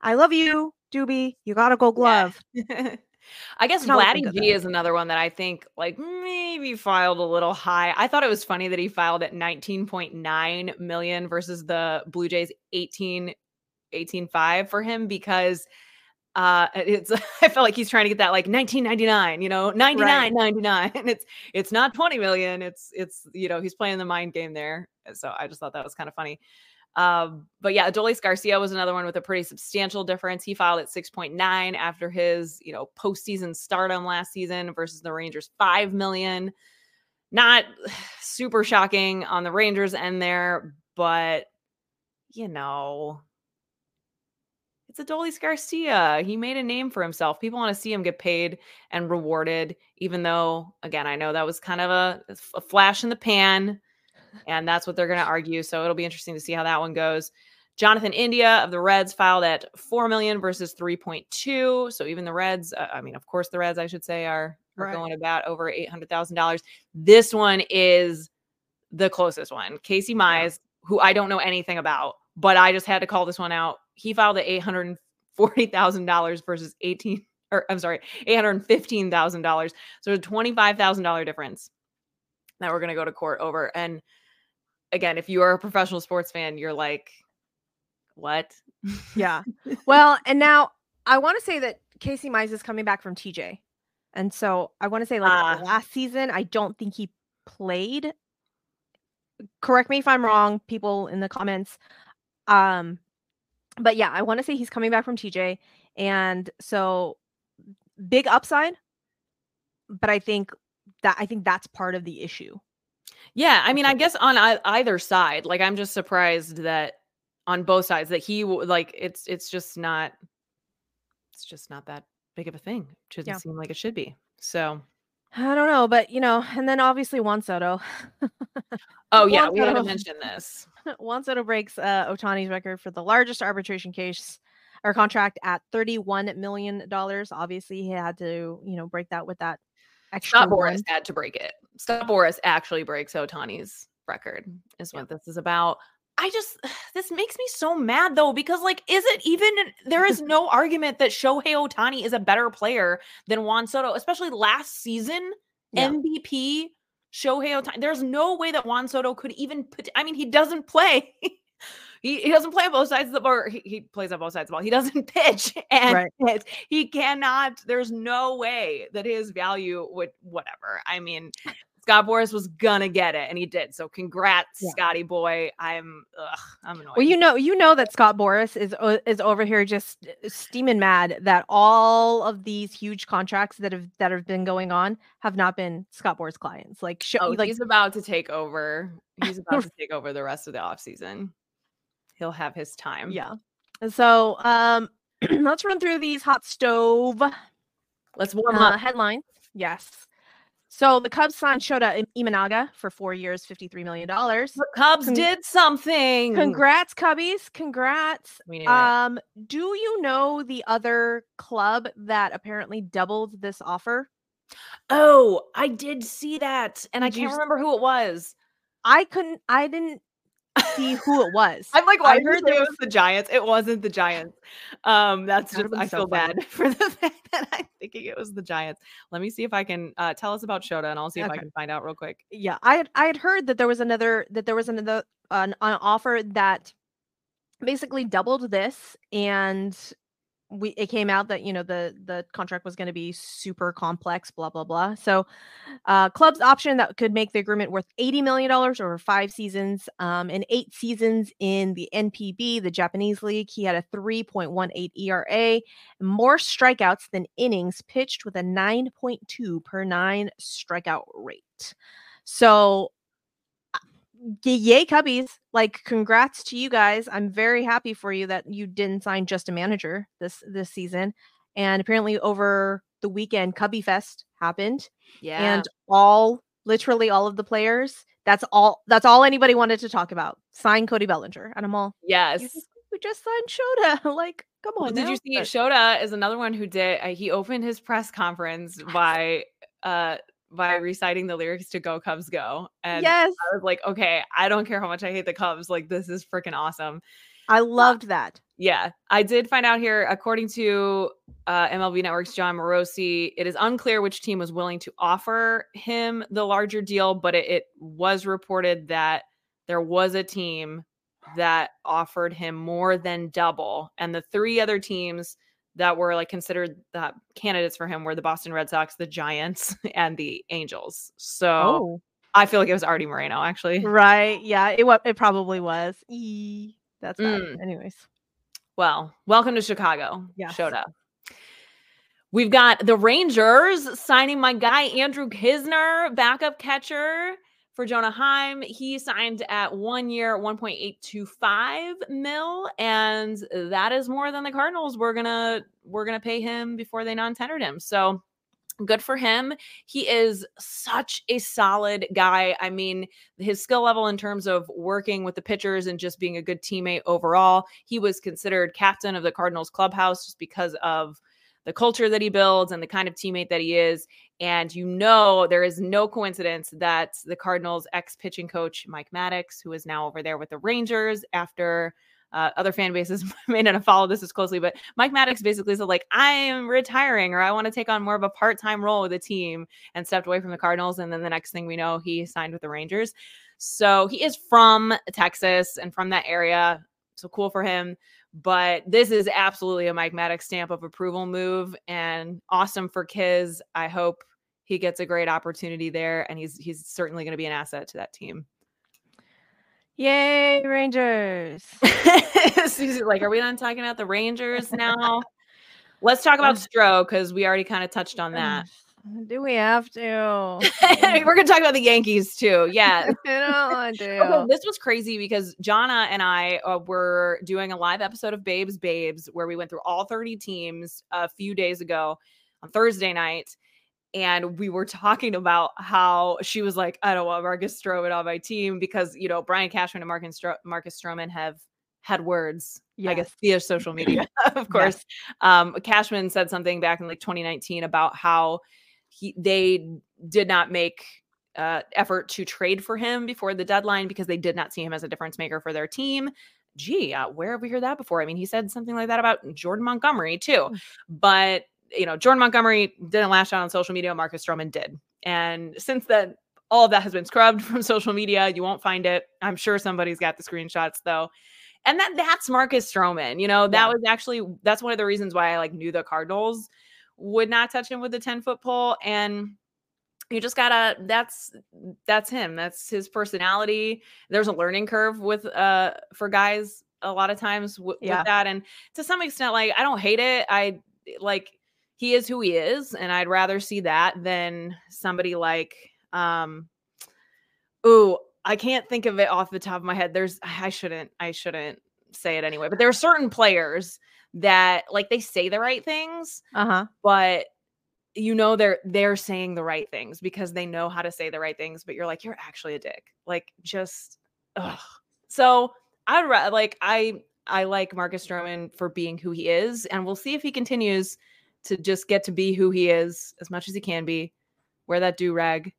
I love you, Doobie. You got a gold glove. Yeah. *laughs* I guess Vladdy G is another one that I think like maybe filed a little high. I thought it was funny that he filed at 19.9 million versus the Blue Jays 18 18.5 for him because uh it's *laughs* i felt like he's trying to get that like 1999 you know 99 right. 99 *laughs* and it's it's not 20 million it's it's you know he's playing the mind game there so i just thought that was kind of funny um but yeah adolis garcia was another one with a pretty substantial difference he filed at 6.9 after his you know postseason stardom last season versus the rangers 5 million not *sighs* super shocking on the rangers end there but you know it's Adolis Garcia. He made a name for himself. People want to see him get paid and rewarded, even though, again, I know that was kind of a, a flash in the pan, and that's what they're going to argue. So it'll be interesting to see how that one goes. Jonathan India of the Reds filed at 4 million versus 3.2. So even the Reds, uh, I mean, of course, the Reds, I should say, are, are right. going about over $800,000. This one is the closest one. Casey Mize, who I don't know anything about, but I just had to call this one out he filed at eight hundred forty thousand dollars versus eighteen or I'm sorry, eight hundred fifteen thousand dollars. So a twenty five thousand dollar difference that we're gonna go to court over. And again, if you are a professional sports fan, you're like, what? Yeah. *laughs* well, and now I want to say that Casey Mize is coming back from TJ. And so I want to say like uh, last season, I don't think he played. Correct me if I'm wrong, people in the comments. Um, but yeah, I want to say he's coming back from TJ, and so big upside. But I think that I think that's part of the issue. Yeah, I mean, I guess on either side, like I'm just surprised that on both sides that he like it's it's just not it's just not that big of a thing. It doesn't yeah. seem like it should be. So I don't know, but you know, and then obviously Juan Soto. oh *laughs* yeah, Juan we had to mention this. *laughs* Juan Soto breaks uh, Ohtani's record for the largest arbitration case or contract at $31 million. Obviously, he had to, you know, break that with that extra. Scott Boras had to break it. Scott Boras actually breaks Ohtani's record, is what yeah. this is about. I just, *sighs* this makes me so mad though, because like, is it even, there is *laughs* no argument that Shohei Ohtani is a better player than Juan Soto, especially last season, yeah. MVP Shohei Ohtani. There's no way that Juan Soto could even put, I mean, he doesn't play. *laughs* he, he doesn't play on both sides of the ball. He, he plays on both sides of the ball. He doesn't *laughs* pitch and Right. he cannot. There's no way that his value would whatever. I mean, Scott Boras was gonna get it, and he did. So congrats, Yeah. Scotty boy. I'm ugh, I'm annoyed. Well, you know, you know that Scott Boras is is over here just uh, steaming mad that all of these huge contracts that have that have been going on have not been Scott Boras clients. Like, show, oh, like he's about to take over. He's about to *laughs* take over the rest of the offseason. He'll have his time. yeah. And So, um, *clears throat* let's run through these hot stove Let's warm uh, up. headlines. Yes. So the Cubs signed Shota Im- Imanaga for four years, fifty-three million dollars. The Cubs con- did something. Congrats, Cubbies! Congrats. We knew it. Um, do you know the other club that apparently doubled this offer? Oh, I did see that, and I Did you can't s- remember who it was. I couldn't. I didn't see who it was. I'm like, I why heard heard it there was the Giants. It wasn't the Giants. Um, that's That just I so feel bad *laughs* for the fact that I'm thinking it was the Giants. Let me see if I can uh, tell us about Shota, and I'll see if I can find out real quick. yeah, I had I had heard that there was another that there was another an, an offer that basically doubled this, and we it came out that you know the the contract was going to be super complex, blah blah blah. So, uh, club's option that could make the agreement worth eighty million dollars over five seasons, um, and eight seasons in the NPB, the Japanese league. He had a three point one eight ERA, more strikeouts than innings pitched with a 9.2 per nine strikeout rate. So, yay, Cubbies. Like, congrats to you guys. I'm very happy for you that you didn't sign just a manager this this season. And apparently, over the weekend, Cubby Fest happened, Yeah, and all literally all of the players. That's all. That's all anybody wanted to talk about. Sign Cody Bellinger, and I'm all. yes. You just, we just signed Shota. *laughs* like, come on. Well, did you see But- Shota is another one who did uh, he opened his press conference by uh by reciting the lyrics to Go Cubs Go. And yes, I was like, okay, I don't care how much I hate the Cubs. Like this is freaking awesome. I loved that. Yeah, I did find out here, according to uh, MLB Network's Jon Morosi, it is unclear which team was willing to offer him the larger deal, but it, it was reported that there was a team that offered him more than double, and the three other teams that were like considered the candidates for him were the Boston Red Sox, the Giants, *laughs* and the Angels. So Oh, I feel like it was Artie Moreno, actually. right. Yeah, it wa- it probably was. E- that's bad. Mm. Anyways, Well, welcome to Chicago. Yeah. Showed up. We've got the Rangers signing my guy Andrew Knizner, backup catcher for Jonah Heim. He signed at one year, 1.825 mil, and that is more than the Cardinals were gonna were gonna pay him before they non-tendered him. So good for him. He is such a solid guy. I mean, his skill level in terms of working with the pitchers and just being a good teammate overall. He was considered captain of the Cardinals clubhouse just because of the culture that he builds and the kind of teammate that he is. And you know, there is no coincidence that the Cardinals ex pitching coach, Mike Maddux, who is now over there with the Rangers after uh, other fan bases *laughs* may not have followed this as closely, but Mike Maddux basically said, like, I am retiring or I want to take on more of a part time role with the team and stepped away from the Cardinals. And then the next thing we know, he signed with the Rangers. So he is from Texas and from that area. So cool for him. But this is absolutely a Mike Maddux stamp of approval move and awesome for Kiz. I hope he gets a great opportunity there and he's he's certainly going to be an asset to that team. yay, Rangers. *laughs* Suzy, like, are we done talking about the Rangers now? *laughs* Let's talk about Stro because we already kind of touched on that. *laughs* Do we have to? *laughs* We're gonna talk about the Yankees too. *laughs* Yeah. Want Okay, this was crazy because Jana and I uh, were doing a live episode of Babes Babes where we went through all 30 teams a few days ago on Thursday night. And we were talking about how she was like, I don't want Marcus Stroman on my team because, you know, Brian Cashman and Marcus, Stro- Marcus Stroman have had words, I guess, via social media, of course. Um, Cashman said something back in like 2019 about how he they did not make uh, effort to trade for him before the deadline because they did not see him as a difference maker for their team. Gee, uh, where have we heard that before? I mean, he said something like that about Jordan Montgomery too, but you know, Jordan Montgomery didn't lash out on social media. Marcus Stroman did, and since then, all of that has been scrubbed *laughs* from social media. You won't find it. I'm sure somebody's got the screenshots though. and that that's Marcus Stroman. You know, that Yeah. was actually that's one of the reasons why I like knew the Cardinals would not touch him with a 10 foot pole. And you just gotta that's that's him. That's his personality. There's a learning curve with uh for guys a lot of times w- Yeah. with that. And to some extent, like I don't hate it. I like he is who he is, and I'd rather see that than somebody like um ooh, I can't think of it off the top of my head. There's I shouldn't I shouldn't say it anyway, but there are certain players that like they say the right things, Uh-huh. but you know they're they're saying the right things because they know how to say the right things, but you're like you're actually a dick. Like just ugh. So I'd ra- like I I like Marcus Stroman for being who he is, and we'll see if he continues to just get to be who he is as much as he can be. Wear that do rag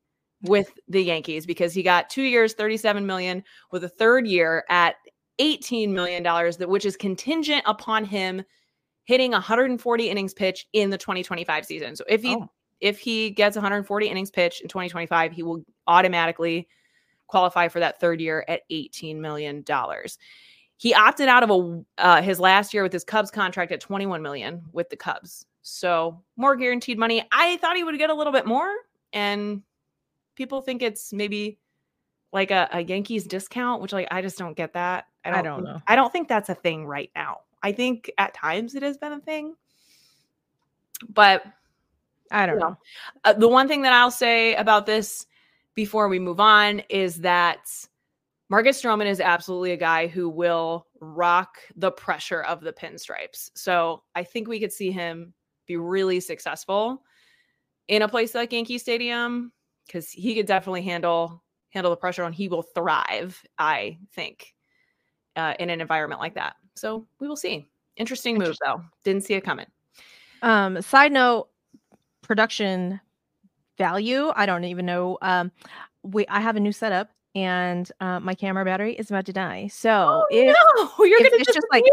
with the Yankees because he got two years, 37 million, with a third year at 18 million dollars, that which is contingent upon him hitting 140 innings pitch in the 2025 season. So if he Oh. if he gets 140 innings pitch in 2025, he will automatically qualify for that third year at 18 million dollars. He opted out of a uh, his last year with his Cubs contract at 21 million with the Cubs. So more guaranteed money. I thought he would get a little bit more, and people think it's maybe like a, a Yankees discount, which like I just don't get that. I I don't, don't think- know. I don't think that's a thing right now. I think at times it has been a thing, but I don't you know, know. uh, the one thing that I'll say about this before we move on is that Marcus Stroman is absolutely a guy who will rock the pressure of the pinstripes. So I think we could see him be really successful in a place like Yankee Stadium because he could definitely handle handle the pressure and he will thrive. I think uh, in an environment like that. So we will see. Interesting move though. Didn't see it coming. Um, side note, production value. I don't even know. Um, we I have a new setup and uh, my camera battery is about to die. So if no, *laughs* you're if gonna just like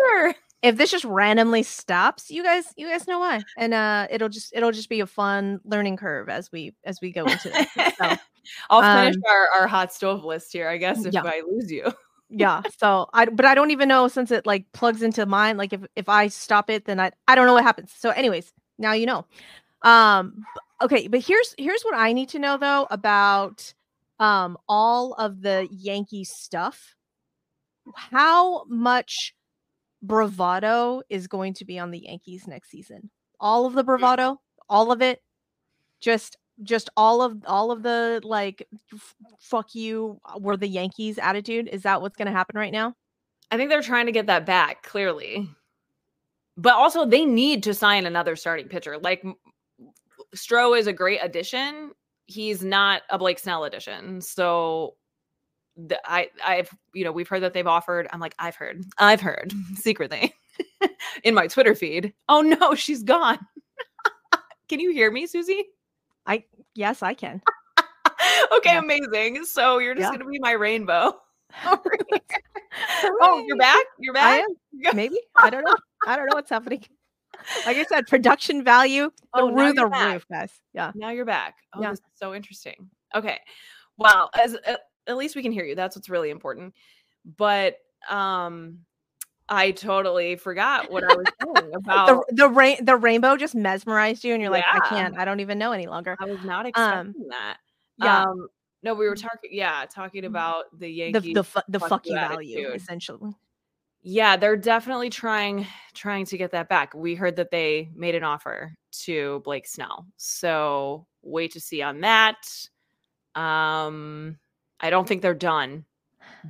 if this just randomly stops, you guys you guys know why. And uh, it'll just it'll just be a fun learning curve as we as we go into this. So *laughs* I'll finish Um, our, our hot stove list here, I guess, if yeah. I lose you. Yeah. So I but I don't even know since it like plugs into mine. Like if if I stop it, then I I don't know what happens. So anyways, now you know. Um okay, but here's here's what I need to know though about um all of the Yankee stuff. How much bravado is going to be on the Yankees next season? All of the bravado, all of it. Just just all of all of the like f- fuck you uh, were the Yankees attitude. Is that what's going to happen right now? I think they're trying to get that back, clearly. But also, they need to sign another starting pitcher. Like, Stroh is a great addition. He's not a Blake Snell addition. So, the, I, I've, you know, we've heard that they've offered. I'm like, I've heard, I've heard *laughs* secretly *laughs* in my Twitter feed. Oh no, she's gone. *laughs* Can you hear me, Susie? I yes, I can. *laughs* okay, Yeah. amazing. So you're just Yeah. gonna be my rainbow. *laughs* *laughs* oh, you're back. You're I back. am. Maybe. I don't know. I don't know what's happening. Like I said, production value Oh, through the back. roof, guys. Yeah. Now you're back. Oh, Yeah. this is so interesting. Okay. Well, as at, at least we can hear you. That's what's really important. But um I totally forgot what I was saying *laughs* about The the rain the rainbow just mesmerized you and you're like, I can't, I don't even know any longer. I was not Um, expecting that. yeah. Um no, we were talking yeah, talking about the The Yankees. the fu- the fuck fuck you you value, attitude. essentially. yeah, they're definitely trying trying to get that back. We heard that they made an offer to Blake Snell. So wait to see on that. Um I don't think they're done.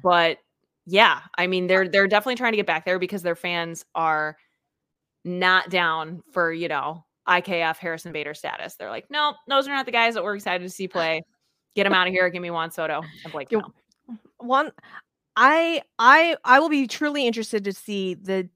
But yeah, I mean they're they're definitely trying to get back there because their fans are not down for, you know, IKF Harrison Bader status. They're like, no, those are not the guys that we're excited to see *sighs* play. Get them out of here. Give me Juan Soto and Blake Yo- Snell. One I I I will be truly interested to see the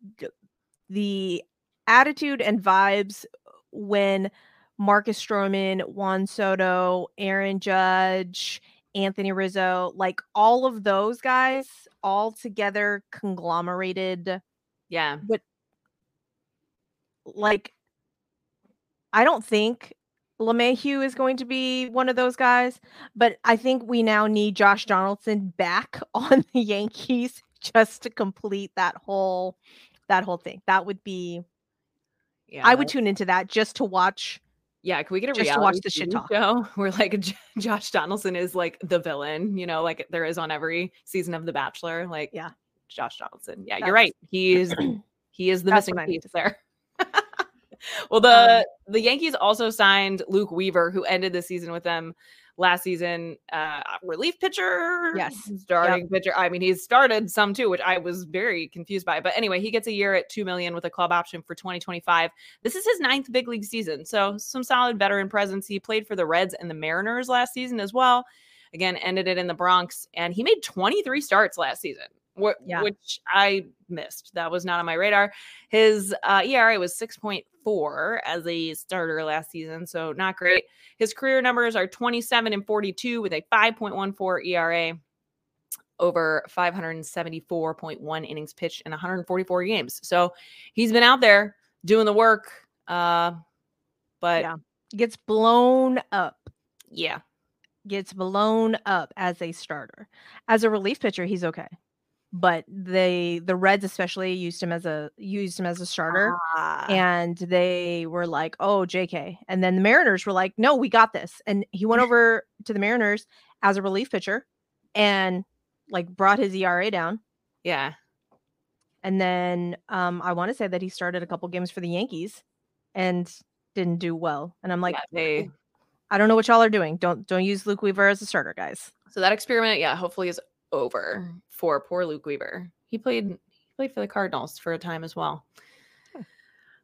the attitude and vibes when Marcus Stroman, Juan Soto, Aaron Judge, Anthony Rizzo, like all of those guys all together conglomerated Yeah. But like I don't think LeMahieu is going to be one of those guys, but I think we now need Josh Donaldson back *laughs* on the Yankees just to complete that whole that whole thing. That would be Yeah, I would tune into that just to watch Yeah, can we get a just to reality watch the shit talk. show *laughs* where like J- Josh Donaldson is like the villain, you know, like there is on every season of The Bachelor. Like, Yeah. Josh Donaldson. Yeah, you're right. He is *clears throat* he is the missing what I need piece there. *laughs* well, um the the Yankees also signed Luke Weaver, who ended the season with them last season. Uh, relief pitcher, Yes. starting pitcher. I mean, he's started some too, which I was very confused by. But anyway, he gets a year at two million with a club option for 2025. This is his ninth big league season, so some solid veteran presence. He played for the Reds and the Mariners last season as well. Again, ended it in the Bronx, and he made 23 starts last season, wh- Yeah. which I missed. That was not on my radar. His uh, ERA was 6.4 as a starter last season, so not great. His career numbers are 27 and 42 with a 5.14 ERA over 574.1 innings pitched in 144 games. So he's been out there doing the work. Uh, but Yeah. gets blown up. yeah, Gets blown up as a starter. As a relief pitcher, he's okay. But they the Reds especially used him as a used him as a starter. Ah, and they were like, "Oh, JK." And then the Mariners were like, "No, we got this." And he went *laughs* over to the Mariners as a relief pitcher and like brought his ERA down. yeah. And then um I want to say that he started a couple games for the Yankees and didn't do well. And I'm like, yeah, they I don't know what y'all are doing. Don't don't use Luke Weaver as a starter, guys. so that experiment, yeah, hopefully is over for poor Luke Weaver. He played he played for the Cardinals for a time as well.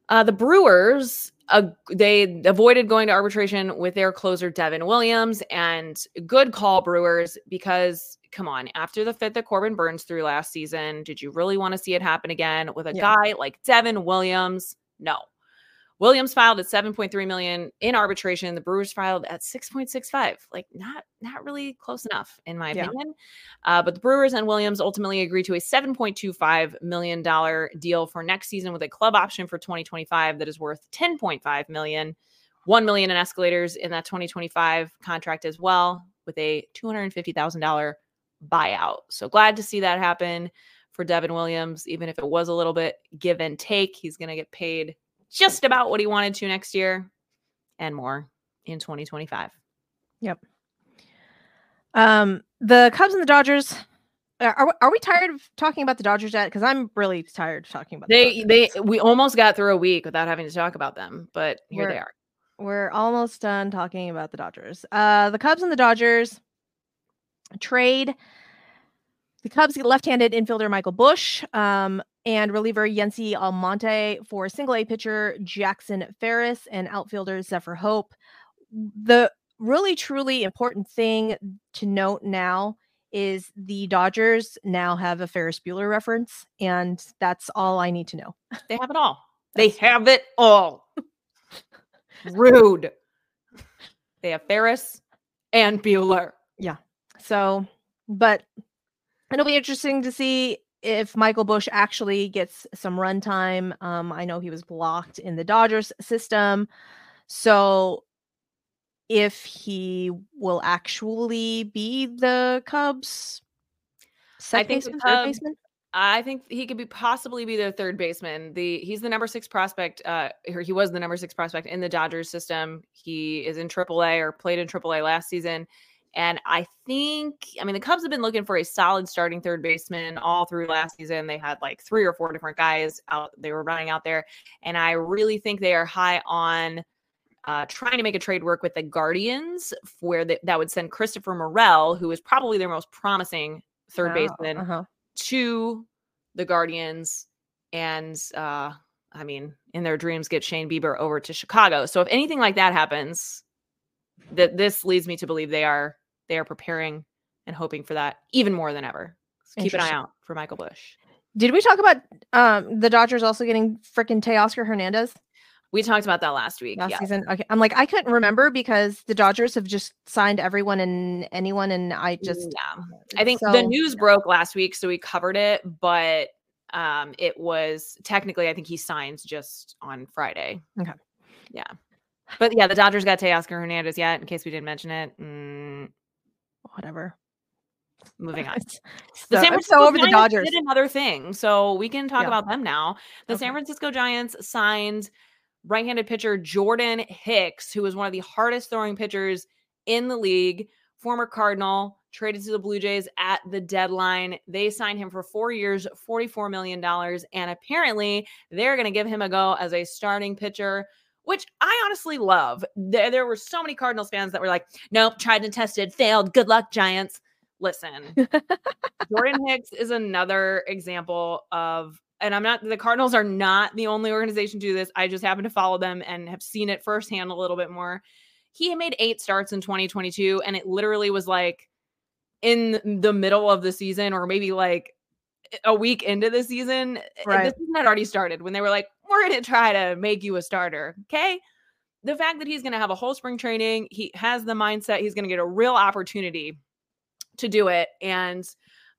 Uh, the Brewers, uh, they avoided going to arbitration with their closer Devin Williams, and good call, Brewers, because come on, after the fit that Corbin Burnes threw last season, did you really want to see it happen again with a Yeah. guy like Devin Williams? No. Williams filed at 7.3 million in arbitration. The Brewers filed at 6.65. Like not not really close enough in my Yeah. opinion. Uh, but the Brewers and Williams ultimately agreed to a 7.25 million dollar deal for next season with a club option for 2025 that is worth 10.5 million. 1 million in escalators in that 2025 contract as well with a $250,000 buyout. So glad to see that happen for Devin Williams even if it was a little bit give and take. He's going to get paid just about what he wanted to next year and more in 2025. Yep. Um the Cubs and the Dodgers are, are, we- tired of talking about the Dodgers yet? Because I'm really tired of talking about the They Dodgers. they we almost got through a week without having to talk about them, but here they We're- are. We're almost done talking about the Dodgers. Uh, the Cubs and the Dodgers trade the Cubs get left-handed infielder Michael Busch um, and reliever Yency Almonte for single A pitcher Jackson Ferris and outfielder Zyhir Hope. The really truly important thing to note now is the Dodgers now have a Ferris Bueller reference, and that's all I need to know. *laughs* They have it all. They have it all. *laughs* Rude. They have Ferris and Bueller. Yeah. So, but it'll be interesting to see if Michael Busch actually gets some run time. Um, I know he was blocked in the Dodgers system. So, if he will actually be the Cubs second think the baseman, third baseman? I think he could be possibly be their third baseman. The he's the number six prospect. Uh, or he was the number six prospect in the Dodgers system. He is in AAA or played in AAA last season, and I think I mean the Cubs have been looking for a solid starting third baseman all through last season. They had like three or four different guys out. They were running out there, and I really think they are high on. Uh, trying to make a trade work with the Guardians, where they, that would send Christopher Morel, who is probably their most promising third Oh, baseman, uh-huh. to the Guardians and uh I mean in their dreams get Shane Bieber over to Chicago. So if anything like that happens, that this leads me to believe they are they are preparing and hoping for that even more than ever. So keep an eye out for Michael Busch. Did we talk about um, the Dodgers also getting freaking Teoscar Hernandez We talked about that last week. last yeah. season? Okay, I'm like I couldn't remember because the Dodgers have just signed everyone and anyone, and I just yeah. I think the so- news broke last week, so we covered it, but um it was technically I think he signs just on Friday. Okay. Yeah. But yeah, the Dodgers got Teoscar Hernandez yet, in case we didn't mention it. Mm, whatever. moving on. *laughs* So, The San Francisco so over the Dodgers. did another thing, so we can talk Yeah. about them now. The Okay. San Francisco Giants signed right-handed pitcher Jordan Hicks, who was one of the hardest throwing pitchers in the league, former Cardinal, traded to the Blue Jays at the deadline. They signed him for 4 years, 44 million dollars, and apparently they're going to give him a go as a starting pitcher. Which I honestly love. There, there were so many Cardinals fans that were like, nope, tried and tested, failed. Good luck, Giants. Listen, *laughs* Jordan Hicks is another example of, and I'm not, the Cardinals are not the only organization to do this. I just happen to follow them and have seen it firsthand a little bit more. He made eight starts in 2022, and it literally was like in the middle of the season, or maybe like a week into the season. Right. This season had already started when they were like, we're going to try to make you a starter. Okay. The fact that he's going to have a whole spring training, he has the mindset, he's going to get a real opportunity to do it. And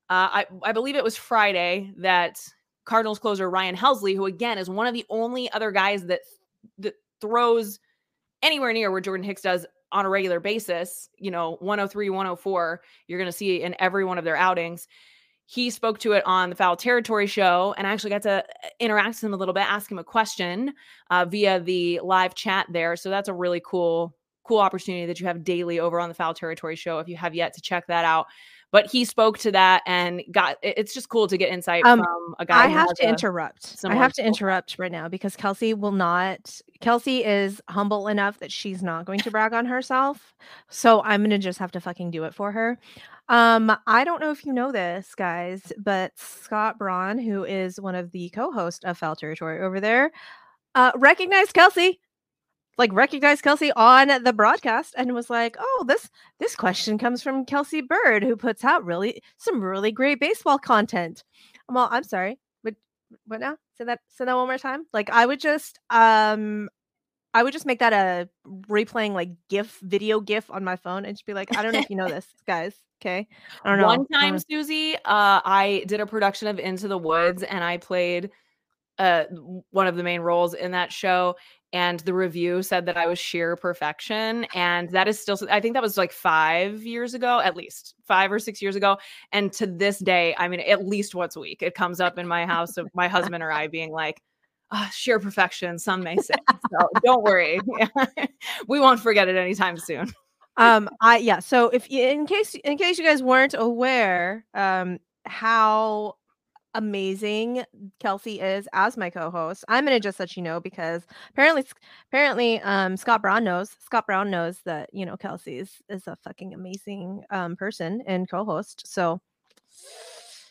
uh, I, I believe it was Friday that Cardinals closer Ryan Helsley, who again is one of the only other guys that that throws anywhere near where Jordan Hicks does on a regular basis, you know, 103, 104, you're going to see in every one of their outings. He spoke to it on the Foul Territory show, and I actually got to uh, interact with him a little bit, ask him a question uh, via the live chat there. So that's a really cool, cool opportunity that you have daily over on the Foul Territory show. If you have yet to check that out, but he spoke to that and got. It's just cool to get insight Um, from a guy. I have to interrupt. I have to interrupt right now because Kelsey will not. Kelsey is humble enough that she's not going to brag on herself. So I'm gonna just have to fucking do it for her. Um, I don't know if you know this, guys, but Scott Braun, who is one of the co-hosts of Foul Territory over there, uh, recognized Kelsey. Like recognized Kelsey on the broadcast and was like, "Oh, this this question comes from Kelsey Bird, who puts out really some really great baseball content." I'm all, I'm sorry, but what now? Say that say that one more time. Like I would just um I would just make that a replaying like GIF video GIF on my phone and just be like, I don't know if you know this, *laughs* guys. Okay. I don't know. One time, know. Susie, uh, I did a production of Into the Woods and I played uh, one of the main roles in that show. And the review said that I was sheer perfection. And that is still, I think that was like five years ago, at least five or six years ago. And to this day, I mean, at least once a week, it comes up in my house of my husband or I being like, "Ah, sheer perfection, some may say. So don't worry. *laughs* we won't forget it anytime soon. um i yeah so if in case in case you guys weren't aware um how amazing kelsey is as my co-host i'm gonna just let you know because apparently apparently um Scott Braun knows Scott Braun knows that you know kelsey is is a fucking amazing um person and co-host so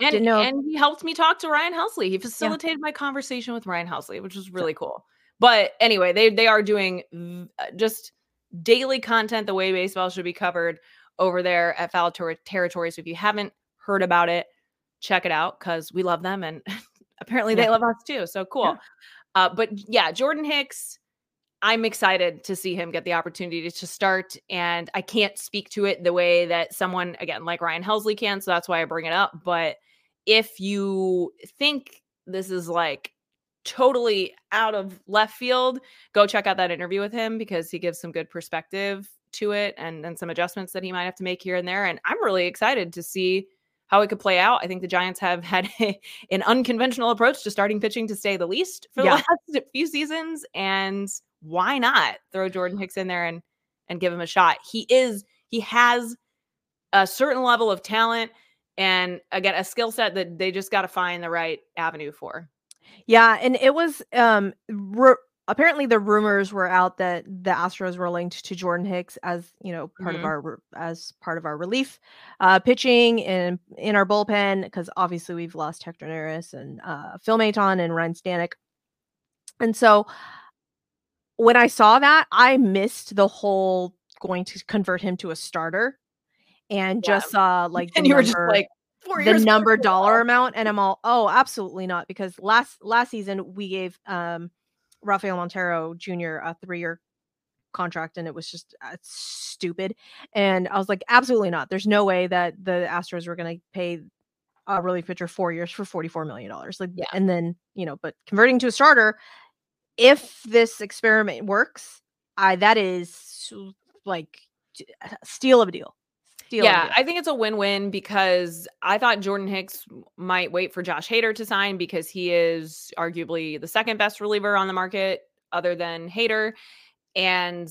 And, know- and he helped me talk to Ryan Helsley. He facilitated my conversation with Ryan Helsley, which was really cool. But anyway, they they are doing uh, just daily content the way baseball should be covered over there at Foul Ter- Territory. So if you haven't heard about it, check it out because we love them and *laughs* apparently they love us too. So cool. Yeah. Uh, but yeah, Jordan Hicks. I'm excited to see him get the opportunity to start, and I can't speak to it the way that someone again like Ryan Helsley can, so that's why I bring it up. But if you think this is like totally out of left field, go check out that interview with him because he gives some good perspective to it and, and some adjustments that he might have to make here and there. And I'm really excited to see how it could play out. I think the Giants have had *laughs* an unconventional approach to starting pitching to say the least for the Yeah. last *laughs* few seasons. And why not throw Jordan Hicks in there and and give him a shot? He is he has a certain level of talent and again a skill set that they just got to find the right avenue for. Yeah, and it was um ru- apparently the rumors were out that the Astros were linked to Jordan Hicks as you know part Mhm. of our as part of our relief uh pitching in in our bullpen because obviously we've lost Hector Neris and uh Phil Maton and Ryan Stanek. And so when I saw that, I missed the whole going to convert him to a starter and Yeah. just saw *laughs* like And you were just like four the number dollar amount and i'm all oh absolutely not because last last season we gave um rafael montero jr a three-year contract and it was just uh, stupid and i was like absolutely not there's no way that the astros were going to pay a relief pitcher four years for 44 million dollars like Yeah. and then you know but converting to a starter if this experiment works i that is like a steal of a deal Deal yeah, I think it's a win-win because I thought Jordan Hicks might wait for Josh Hader to sign because he is arguably the second best reliever on the market other than Hader. And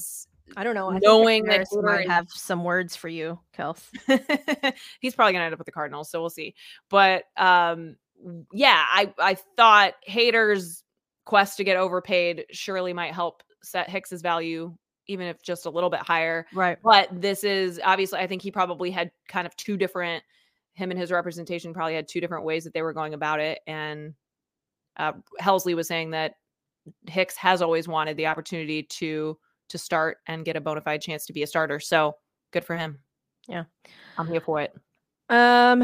I don't know. I think knowing that Harris Hader might have some words for you, Kels. *laughs* he's probably gonna end up with the Cardinals, so we'll see. But um, yeah, I I thought Hader's quest to get overpaid surely might help set Hicks's value, even if just a little bit higher. Right. But this is obviously, I think he probably had kind of two different. Him and his representation probably had two different ways that they were going about it, and uh, Helsley was saying that Hicks has always wanted the opportunity to to start and get a bona fide chance to be a starter. So good for him. Yeah. I'm here for it. Um,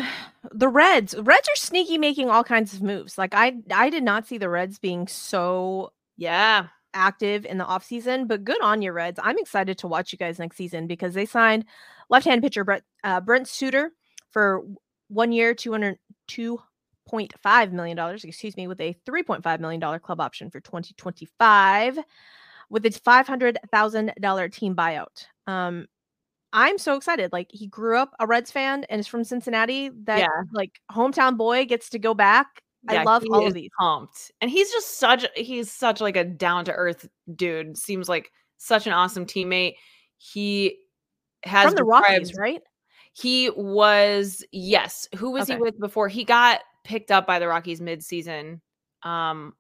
the Reds. Reds are sneaky, making all kinds of moves. Like I, I did not see the Reds being so Yeah. Active in the offseason, but good on your Reds. I'm excited to watch you guys next season because they signed left-hand pitcher Brett uh, Brent Suter for one year, 200 $2.5 million, excuse me, with a $3.5 million club option for 2025 with its $500,000 team buyout. Um, I'm so excited. Like he grew up a Reds fan and is from Cincinnati. That Yeah. like hometown boy gets to go back. I love all of these. Pumped. And he's just such he's such like a down to earth dude. Seems like such an awesome teammate. He has From the Rockies, right? He was yes. Who was he with before he got picked up by the Rockies mid-season? Um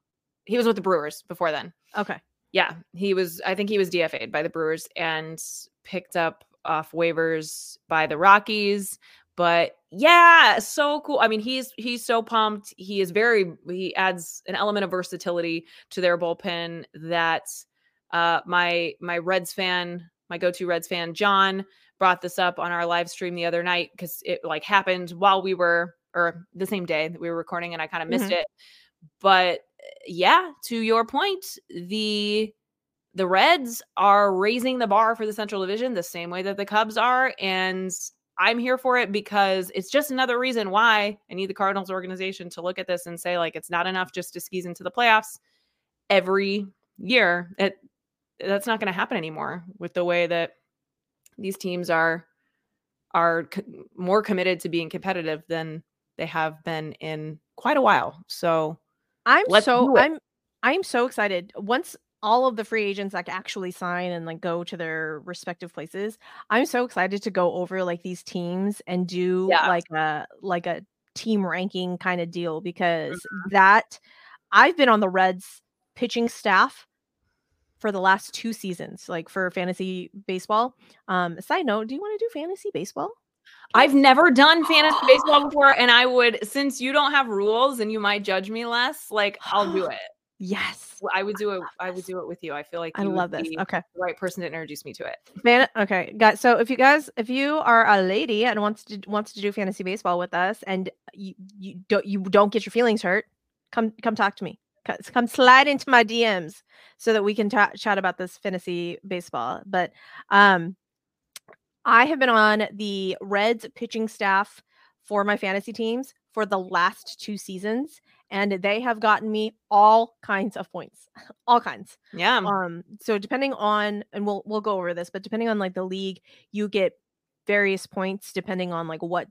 he was with the Brewers before then. Okay. Yeah, he was I think he was DFA'd by the Brewers and picked up off waivers by the Rockies. But yeah, so cool. I mean, he's he's so pumped. He is very he adds an element of versatility to their bullpen that uh my my Reds fan, my go-to Reds fan, John, brought this up on our live stream the other night because it like happened while we were or the same day that we were recording and I kind of missed it. But yeah, to your point, the the Reds are raising the bar for the Central Division the same way that the Cubs are. And I'm here for it because it's just another reason why I need the Cardinals organization to look at this and say, like, it's not enough just to skis into the playoffs every year. It that's not going to happen anymore with the way that these teams are are co- more committed to being competitive than they have been in quite a while. So I'm so. I'm I'm so excited. Once all of the free agents that actually sign and like go to their respective places, I'm so excited to go over like these teams and do Yeah. like a like a team ranking kind of deal because Mm-hmm. that I've been on the Reds pitching staff for the last two seasons, like for fantasy baseball. Um, side note, do you want to do fantasy baseball? I've never done fantasy baseball *gasps* before, and I would, since you don't have rules and you might judge me less, like I'll do *gasps* it. Yes. I would do it. I would do it with you. I feel like I love this. Okay. the right person to introduce me to it. Man, okay, guys. So if you guys, if you are a lady and wants to wants to do fantasy baseball with us, and you you don't you don't get your feelings hurt, come come talk to me. Come slide into my DMs so that we can ta- chat about this fantasy baseball. But um, I have been on the Reds pitching staff for my fantasy teams for the last two seasons, and they have gotten me all kinds of points, *laughs* all kinds Yeah. um so depending on and we'll we'll go over this but depending on like the league you get various points depending on like what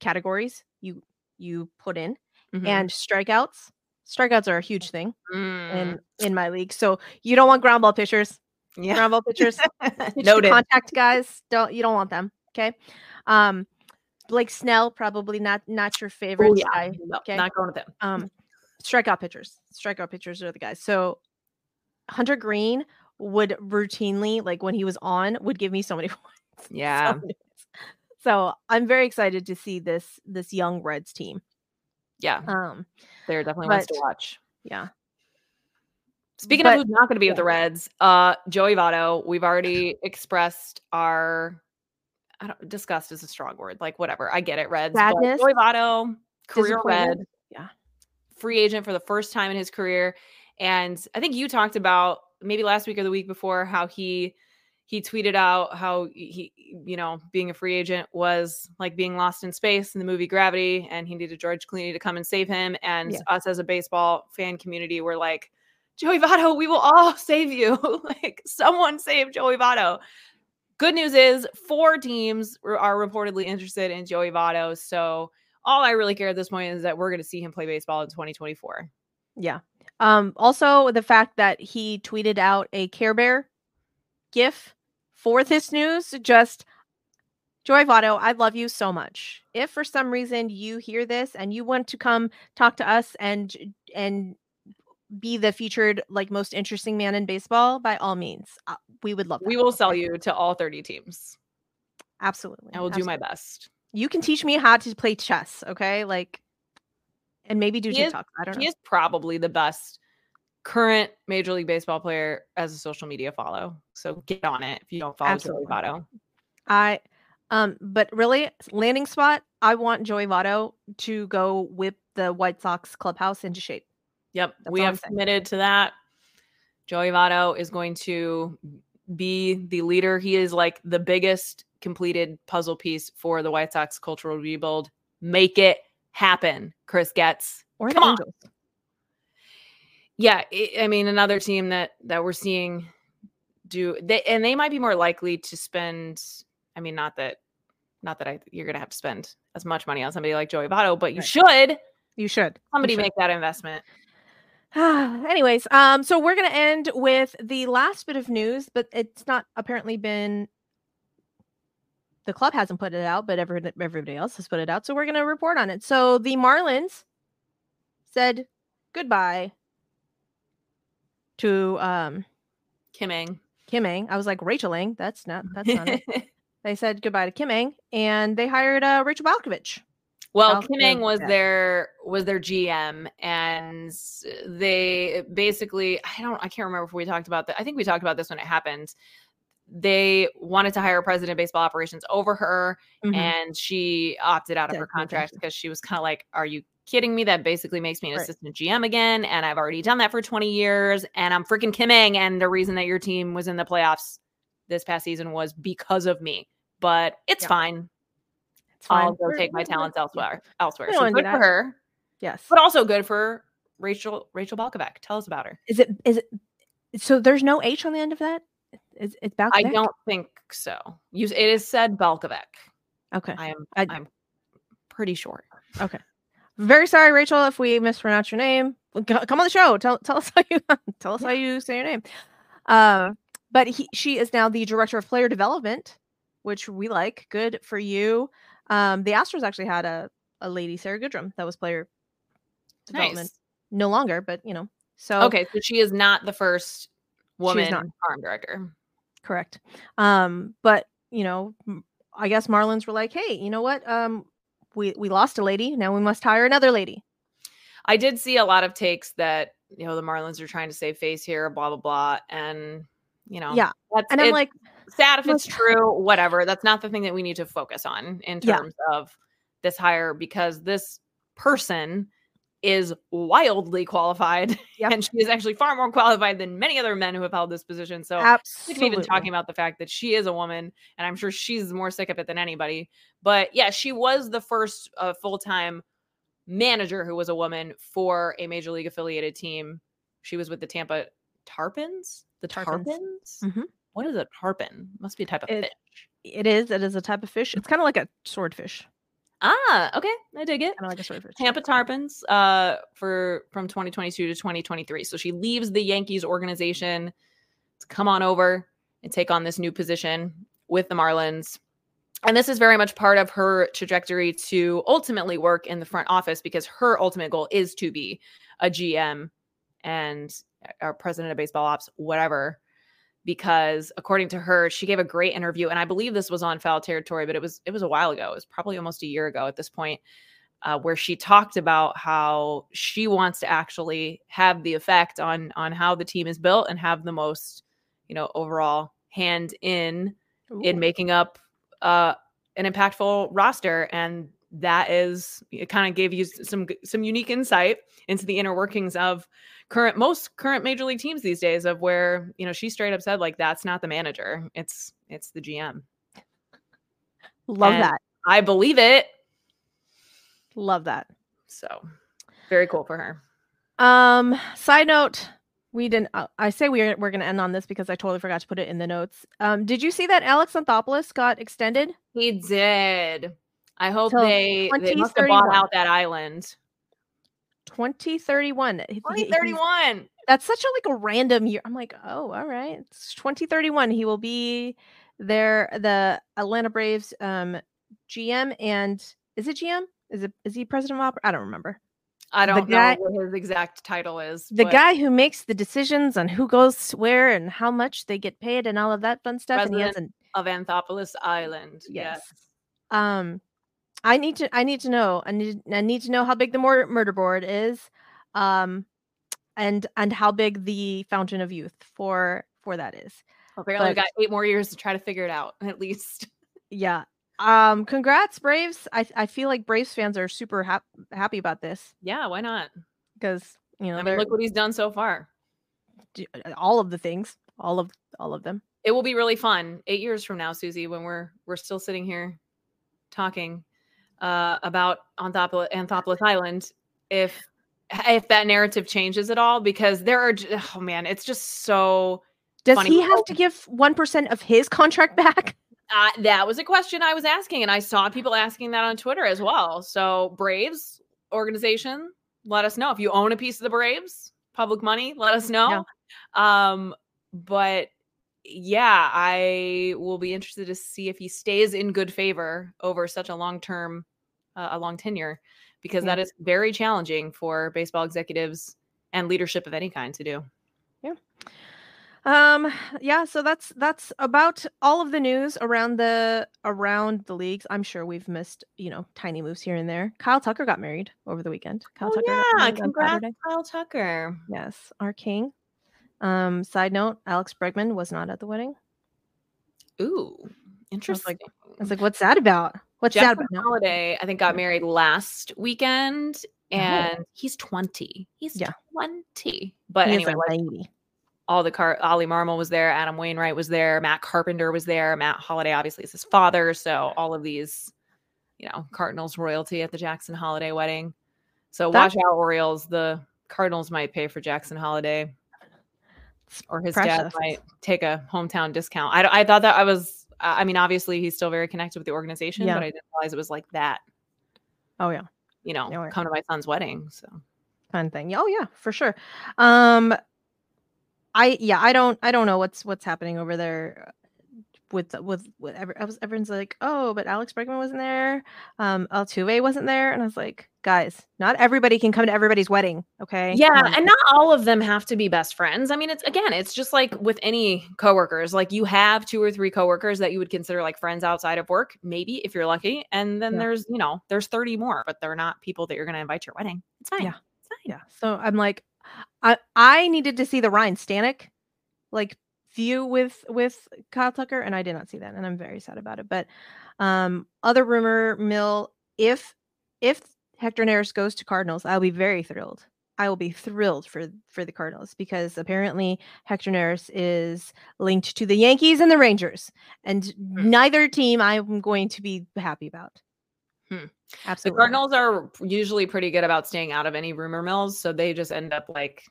categories you you put in Mhm. and strikeouts strikeouts are a huge thing Mm, in in my league so you don't want ground ball pitchers yeah. ground ball pitchers *laughs* pitch Noted. contact guys don't you don't want them okay um Blake Snell probably not not your favorite Oh, yeah. guy okay. Not going with him. um strikeout pitchers strikeout pitchers are the guys so hunter greene would routinely like when he was on would give me so many *laughs* points *laughs* so Yeah. many points. so i'm very excited to see this this young reds team Yeah. um They're definitely ones to watch. yeah Speaking But- of who's not going to be with the Reds, uh, Joey Votto, we've already expressed our I don't disgust is a strong word. Like whatever, I get it, Reds. but Sadness, Joey Votto, career. Red, Yeah. Free agent for the first time in his career, and I think you talked about maybe last week or the week before how he he tweeted out how he you know being a free agent was like being lost in space in the movie Gravity, and he needed George Clooney to come and save him. And Yeah. us as a baseball fan community were like. Joey Votto, we will all *laughs* save you. *laughs* like someone save Joey Votto. good news is four teams are reportedly interested in Joey Votto. So all I really care at this point is that we're going to see him play baseball in 2024. Yeah. Um, also, the fact that he tweeted out a Care Bear gif for this news just Joy Votto, I love you so much. If for some reason you hear this and you want to come talk to us and and be the featured like most interesting man in baseball, by all means, uh, we would love. That. We will sell you to all thirty teams. Absolutely, I will Absolutely. do my best. You can teach me how to play chess, okay? Like, and maybe do he TikTok. Is, I don't know. He is probably the best current Major League Baseball player as a social media follow. So get on it if you don't follow Absolutely. Joey Votto. I um, but really, landing spot, I want Joey Votto to go whip the White Sox clubhouse into shape. Yep, That's we have committed to that. Joey Votto is going to be the leader. He is like the biggest completed puzzle piece for the White Sox cultural rebuild. Make it happen, Chris Getz. Or Come the Angels. On. Yeah, I mean another team that that we're seeing do they and they might be more likely to spend I mean, not that, not that I you're gonna have to spend as much money on somebody like Joey Votto, but you right. should. You should. Somebody you should. make that investment. *sighs* Anyways, um, so we're gonna end with the last bit of news, but it's not apparently been. The club hasn't put it out, but every, everybody else has put it out. So we're gonna report on it. So the Marlins said goodbye to um Kim Ng. Kim Ng. I was like Rachel Ng. That's not. That's not it. *laughs* They said goodbye to Kim Ng and they hired uh, Rachel Balkovec. Well, Kim Ng was their was their GM, and they basically I don't I can't remember if we talked about that. I think we talked about this when it happened. They wanted to hire president of baseball operations over her, mm-hmm. and she opted out of her contract because she was kind of like, "Are you kidding me? That basically makes me an right. assistant GM again, and I've already done that for 20 years, and I'm freaking Kim Ng, and the reason that your team was in the playoffs this past season was because of me." but it's yeah. fine. I'll go we're, take my talents elsewhere. Elsewhere. So good for her. Yes. But also good for Rachel Rachel Balkovec. Tell us about her. Is it is it so there's no H on the end of that? Is it's Balkovec? I don't think so. You it is said Balkovec. Okay. I am I, I'm pretty sure. Okay. Very sorry, Rachel, if we mispronounce your name. Come on the show. Tell tell us *laughs* how you tell us how you say your name. Uh, but he, she is now the director of player development which we like. Good for you. Um, the Astros actually had a, a lady, Sarah Goodrum, that was player development. Nice. No longer, but you know. So okay, so she is not the first woman farm director. Correct. Um, but you know, I guess Marlins were like, hey, you know what? Um, we we lost a lady. Now we must hire another lady. I did see a lot of takes that you know the Marlins are trying to save face here, blah blah blah, and you know, yeah. and I'm like, sad if it's true, whatever. That's not the thing that we need to focus on in terms yeah. of this hire because this person is wildly qualified *laughs* yep. and she is actually far more qualified than many other men who have held this position. So Absolutely. even talking about the fact that she is a woman and I'm sure she's more sick of it than anybody. But yeah, she was the first uh, full-time manager who was a woman for a major league affiliated team. She was with the Tampa Tarpons. The Tarpons. Tarpons? Mm-hmm. What is a tarpon? Must be a type of it, fish. It is. It is a type of fish. It's kind of like a swordfish. Ah, okay. I dig it. Kind of like a swordfish. Tampa Tarpons uh for from 2022 to 2023. So she leaves the Yankees organization to come on over and take on this new position with the Marlins. And this is very much part of her trajectory to ultimately work in the front office because her ultimate goal is to be a GM and a president of baseball ops, whatever because according to her she gave a great interview and i believe this was on foul territory but it was it was a while ago it was probably almost a year ago at this point uh, where she talked about how she wants to actually have the effect on on how the team is built and have the most you know overall hand in Ooh. in making up uh, an impactful roster and that is it kind of gave you some some unique insight into the inner workings of current most current major league teams these days of where you know she straight up said like that's not the manager it's it's the gm love and that i believe it love that so very cool for her um side note we didn't. Uh, I say we're we're gonna end on this because I totally forgot to put it in the notes. Um, did you see that Alex Anthopoulos got extended? He did. I hope they they must have bought out that island. 2031. He- he- he's- 2031. That's such a like a random year. I'm like, oh, all right. It's 2031. He will be there. The Atlanta Braves um GM and is it GM? Is it is he president of opera? I don't remember. I don't guy- know what his exact title is. The but guy who makes the decisions on who goes where and how much they get paid and all of that fun stuff. And he has an of Anthopoulos Island. yes. Yes. Um, I need to. I need to know. I need. I need to know how big the mur- murder board is, um, and and how big the fountain of youth for for that is. Apparently, we got eight more years to try to figure it out, *laughs* at least. Yeah. Um. Congrats, Braves. I I feel like Braves fans are super hap- happy about this Yeah, why not? because you know I mean, look what he's done so far. all of the things, all of all of them. It will be really fun eight years from now, Susie, when we're we're still sitting here talking uh, about Anthopoulos, Anthopoulos Island. If if that narrative changes at all, because there are oh man, it's just so Does Funny. he have to give one percent of his contract *laughs* back? Uh, that was a question I was asking, and I saw people asking that on Twitter as well. So, Braves organization, let us know if you own a piece of the Braves, public money. Let us know. Um, but yeah, I will be interested to see if he stays in good favor over such a long term, uh, a long tenure, because Yeah. that is very challenging for baseball executives and leadership of any kind to do. Yeah. Um yeah, so that's that's about all of the news around the around the leagues. I'm sure we've missed, you know, tiny moves here and there. Kyle Tucker got married over the weekend. Kyle Oh, Tucker yeah, congrats, Kyle Tucker. Yes, our king. Um side note, Alex Bregman was not at the wedding. Ooh, I was interesting. like, I was like, what's that about? What's that Jackson about? Holliday, I think, got married last weekend, Oh. and he's 20. He's Yeah. 20. But He anyway, like, all the car Oli Marmol was there, Adam Wainwright was there, Matt Carpenter was there, Matt Holliday obviously is his father. So all of these, you know, Cardinals royalty at the Jackson Holliday wedding. So That- watch out, Orioles. The Cardinals might pay for Jackson Holliday. Or his dad might take a hometown discount. I, I thought that I was, I mean, obviously he's still very connected with the organization, Yeah. but I didn't realize it was like that Oh yeah. you know, right. come to my son's wedding. So fun thing. Oh yeah, for sure. Um I yeah, I don't I don't know what's what's happening over there with with with ever, I was everyone's like, "Oh, but Alex Bregman wasn't there. Um Altuve wasn't there." And I was like, "Guys, not everybody can come to everybody's wedding, okay?" yeah, on." and not all of them have to be best friends. I mean, it's again, it's just like with any coworkers. Like you have two or three coworkers that you would consider like friends outside of work, maybe if you're lucky, and then Yeah. there's you know there's 30 more, but they're not people that you're going to invite to your wedding. It's fine. Yeah. It's fine. Yeah. So I'm like, I I needed to see the Ryan Stanek like view with with Kyle Tucker, and I did not see that, and I'm very sad about it. But um, other rumor mill, if if Hector Neris goes to Cardinals, I'll be very thrilled. I will be thrilled for for the Cardinals because apparently Hector Neris is linked to the Yankees and the Rangers, and Hmm. neither team I'm going to be happy about. Hmm. The Absolutely. not. Cardinals are usually pretty good about staying out of any rumor mills, so they just end up like,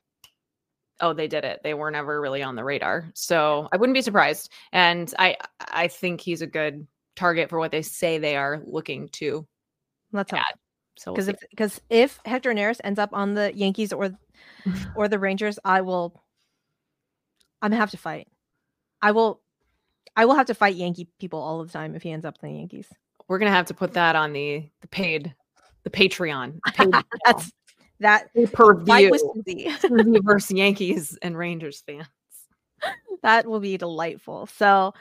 oh, they did it. They were never really on the radar, so I wouldn't be surprised. And I, I think he's a good target for what they say they are looking to Let's hope. add. So we'll because if because if Hector Neris ends up on the Yankees or *laughs* or the Rangers, I will. I'm gonna have to fight. I will. I will have to fight Yankee people all the time if he ends up in the Yankees. we're gonna have to put that on the the paid, the Patreon, the paid *laughs* That's that per fight view with Susie. versus Yankees and Rangers fans. that will be delightful. So,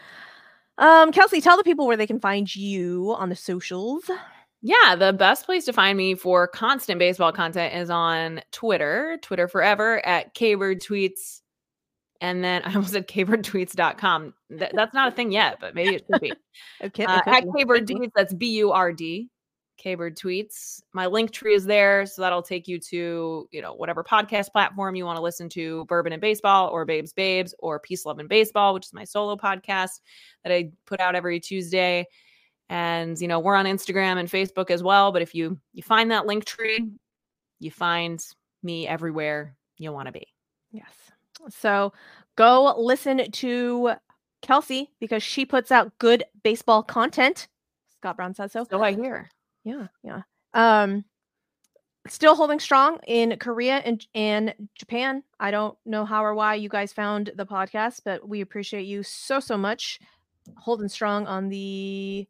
um, Kelsey, tell the people where they can find you on the socials. Yeah, the best place to find me for constant baseball content is on Twitter, Twitter forever at Kburd Tweets. And then *laughs* I almost said kburdtweets.com. Th- that's not a thing yet, but maybe it should be. *laughs* Okay, Uh, at Kburd Tweets, that's B U R D. Kburd Tweets. My link tree is there, so that'll take you to you know whatever podcast platform you want to listen to, Bourbon and Baseball, or Babes Babes, or Peace Love and Baseball, which is my solo podcast that I put out every Tuesday. And you know we're on Instagram and Facebook as well. But if you you find that link tree, you find me everywhere you want to be. Yes. So go listen to Kelsey because she puts out good baseball content. Scott Braun says so. So I hear. Yeah, yeah. Um, still holding strong in Korea and and Japan. I don't know how or why you guys found the podcast, but we appreciate you so so much. Holding strong on the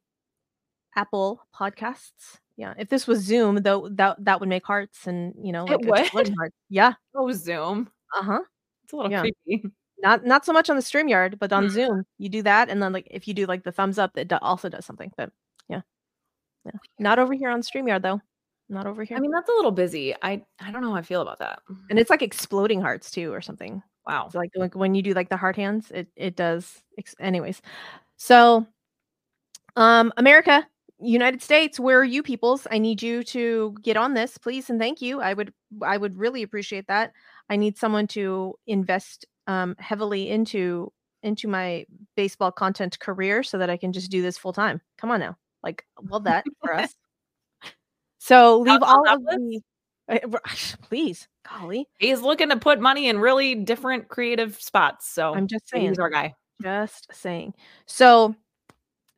Apple podcasts. Yeah, if this was Zoom, though, that that would make hearts and you know, It like exploding hearts. Yeah. *laughs* Oh, Zoom. Uh huh. It's a little Yeah. creepy. Not not so much on the StreamYard, but on Mhm. Zoom, you do that, and then like if you do like the thumbs up, it do- also does something. But yeah, yeah. Not over here on StreamYard though. Not over here. I mean, that's a little busy. I I don't know how I feel about that. and it's like exploding hearts too, or something. Wow. It's like like when you do like the heart hands, it it does. Ex- anyways, so um, America, United States, where are you peoples? I need you to get on this, please, and thank you. I would I would really appreciate that. I need someone to invest um heavily into into my baseball content career so that I can just do this full time. Come on now, like love that for us. *laughs* So leave all of the. uh, *laughs* Please, golly, He's looking to put money in really different creative spots. So I'm just saying. he's our guy. Just saying. So,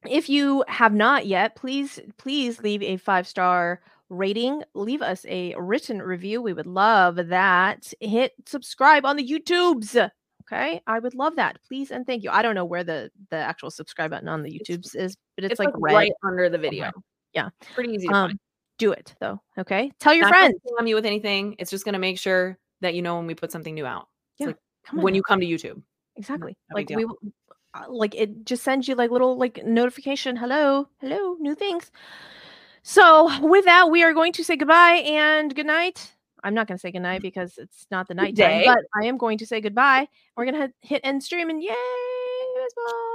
if you have not yet, please please leave a five star rating. Leave us a written review. We would love that. Hit subscribe on the YouTubes. Okay, I would love that. Please and thank you. I don't know where the the actual subscribe button on the YouTubes is, but it's, It's, like, like, right under the video. Yeah. Pretty easy to Um, find. do it though. Okay, tell your Not friends. spam you with anything. It's just gonna make sure that you know when we put something new out. Come on When you come to YouTube. exactly no like we uh, like it just sends you like little like notification hello hello new things so with that we are going to say goodbye and good night i'm not going to say goodnight mm. because it's not the night time day. but i am going to say goodbye. We're going to hit end stream and yay baseball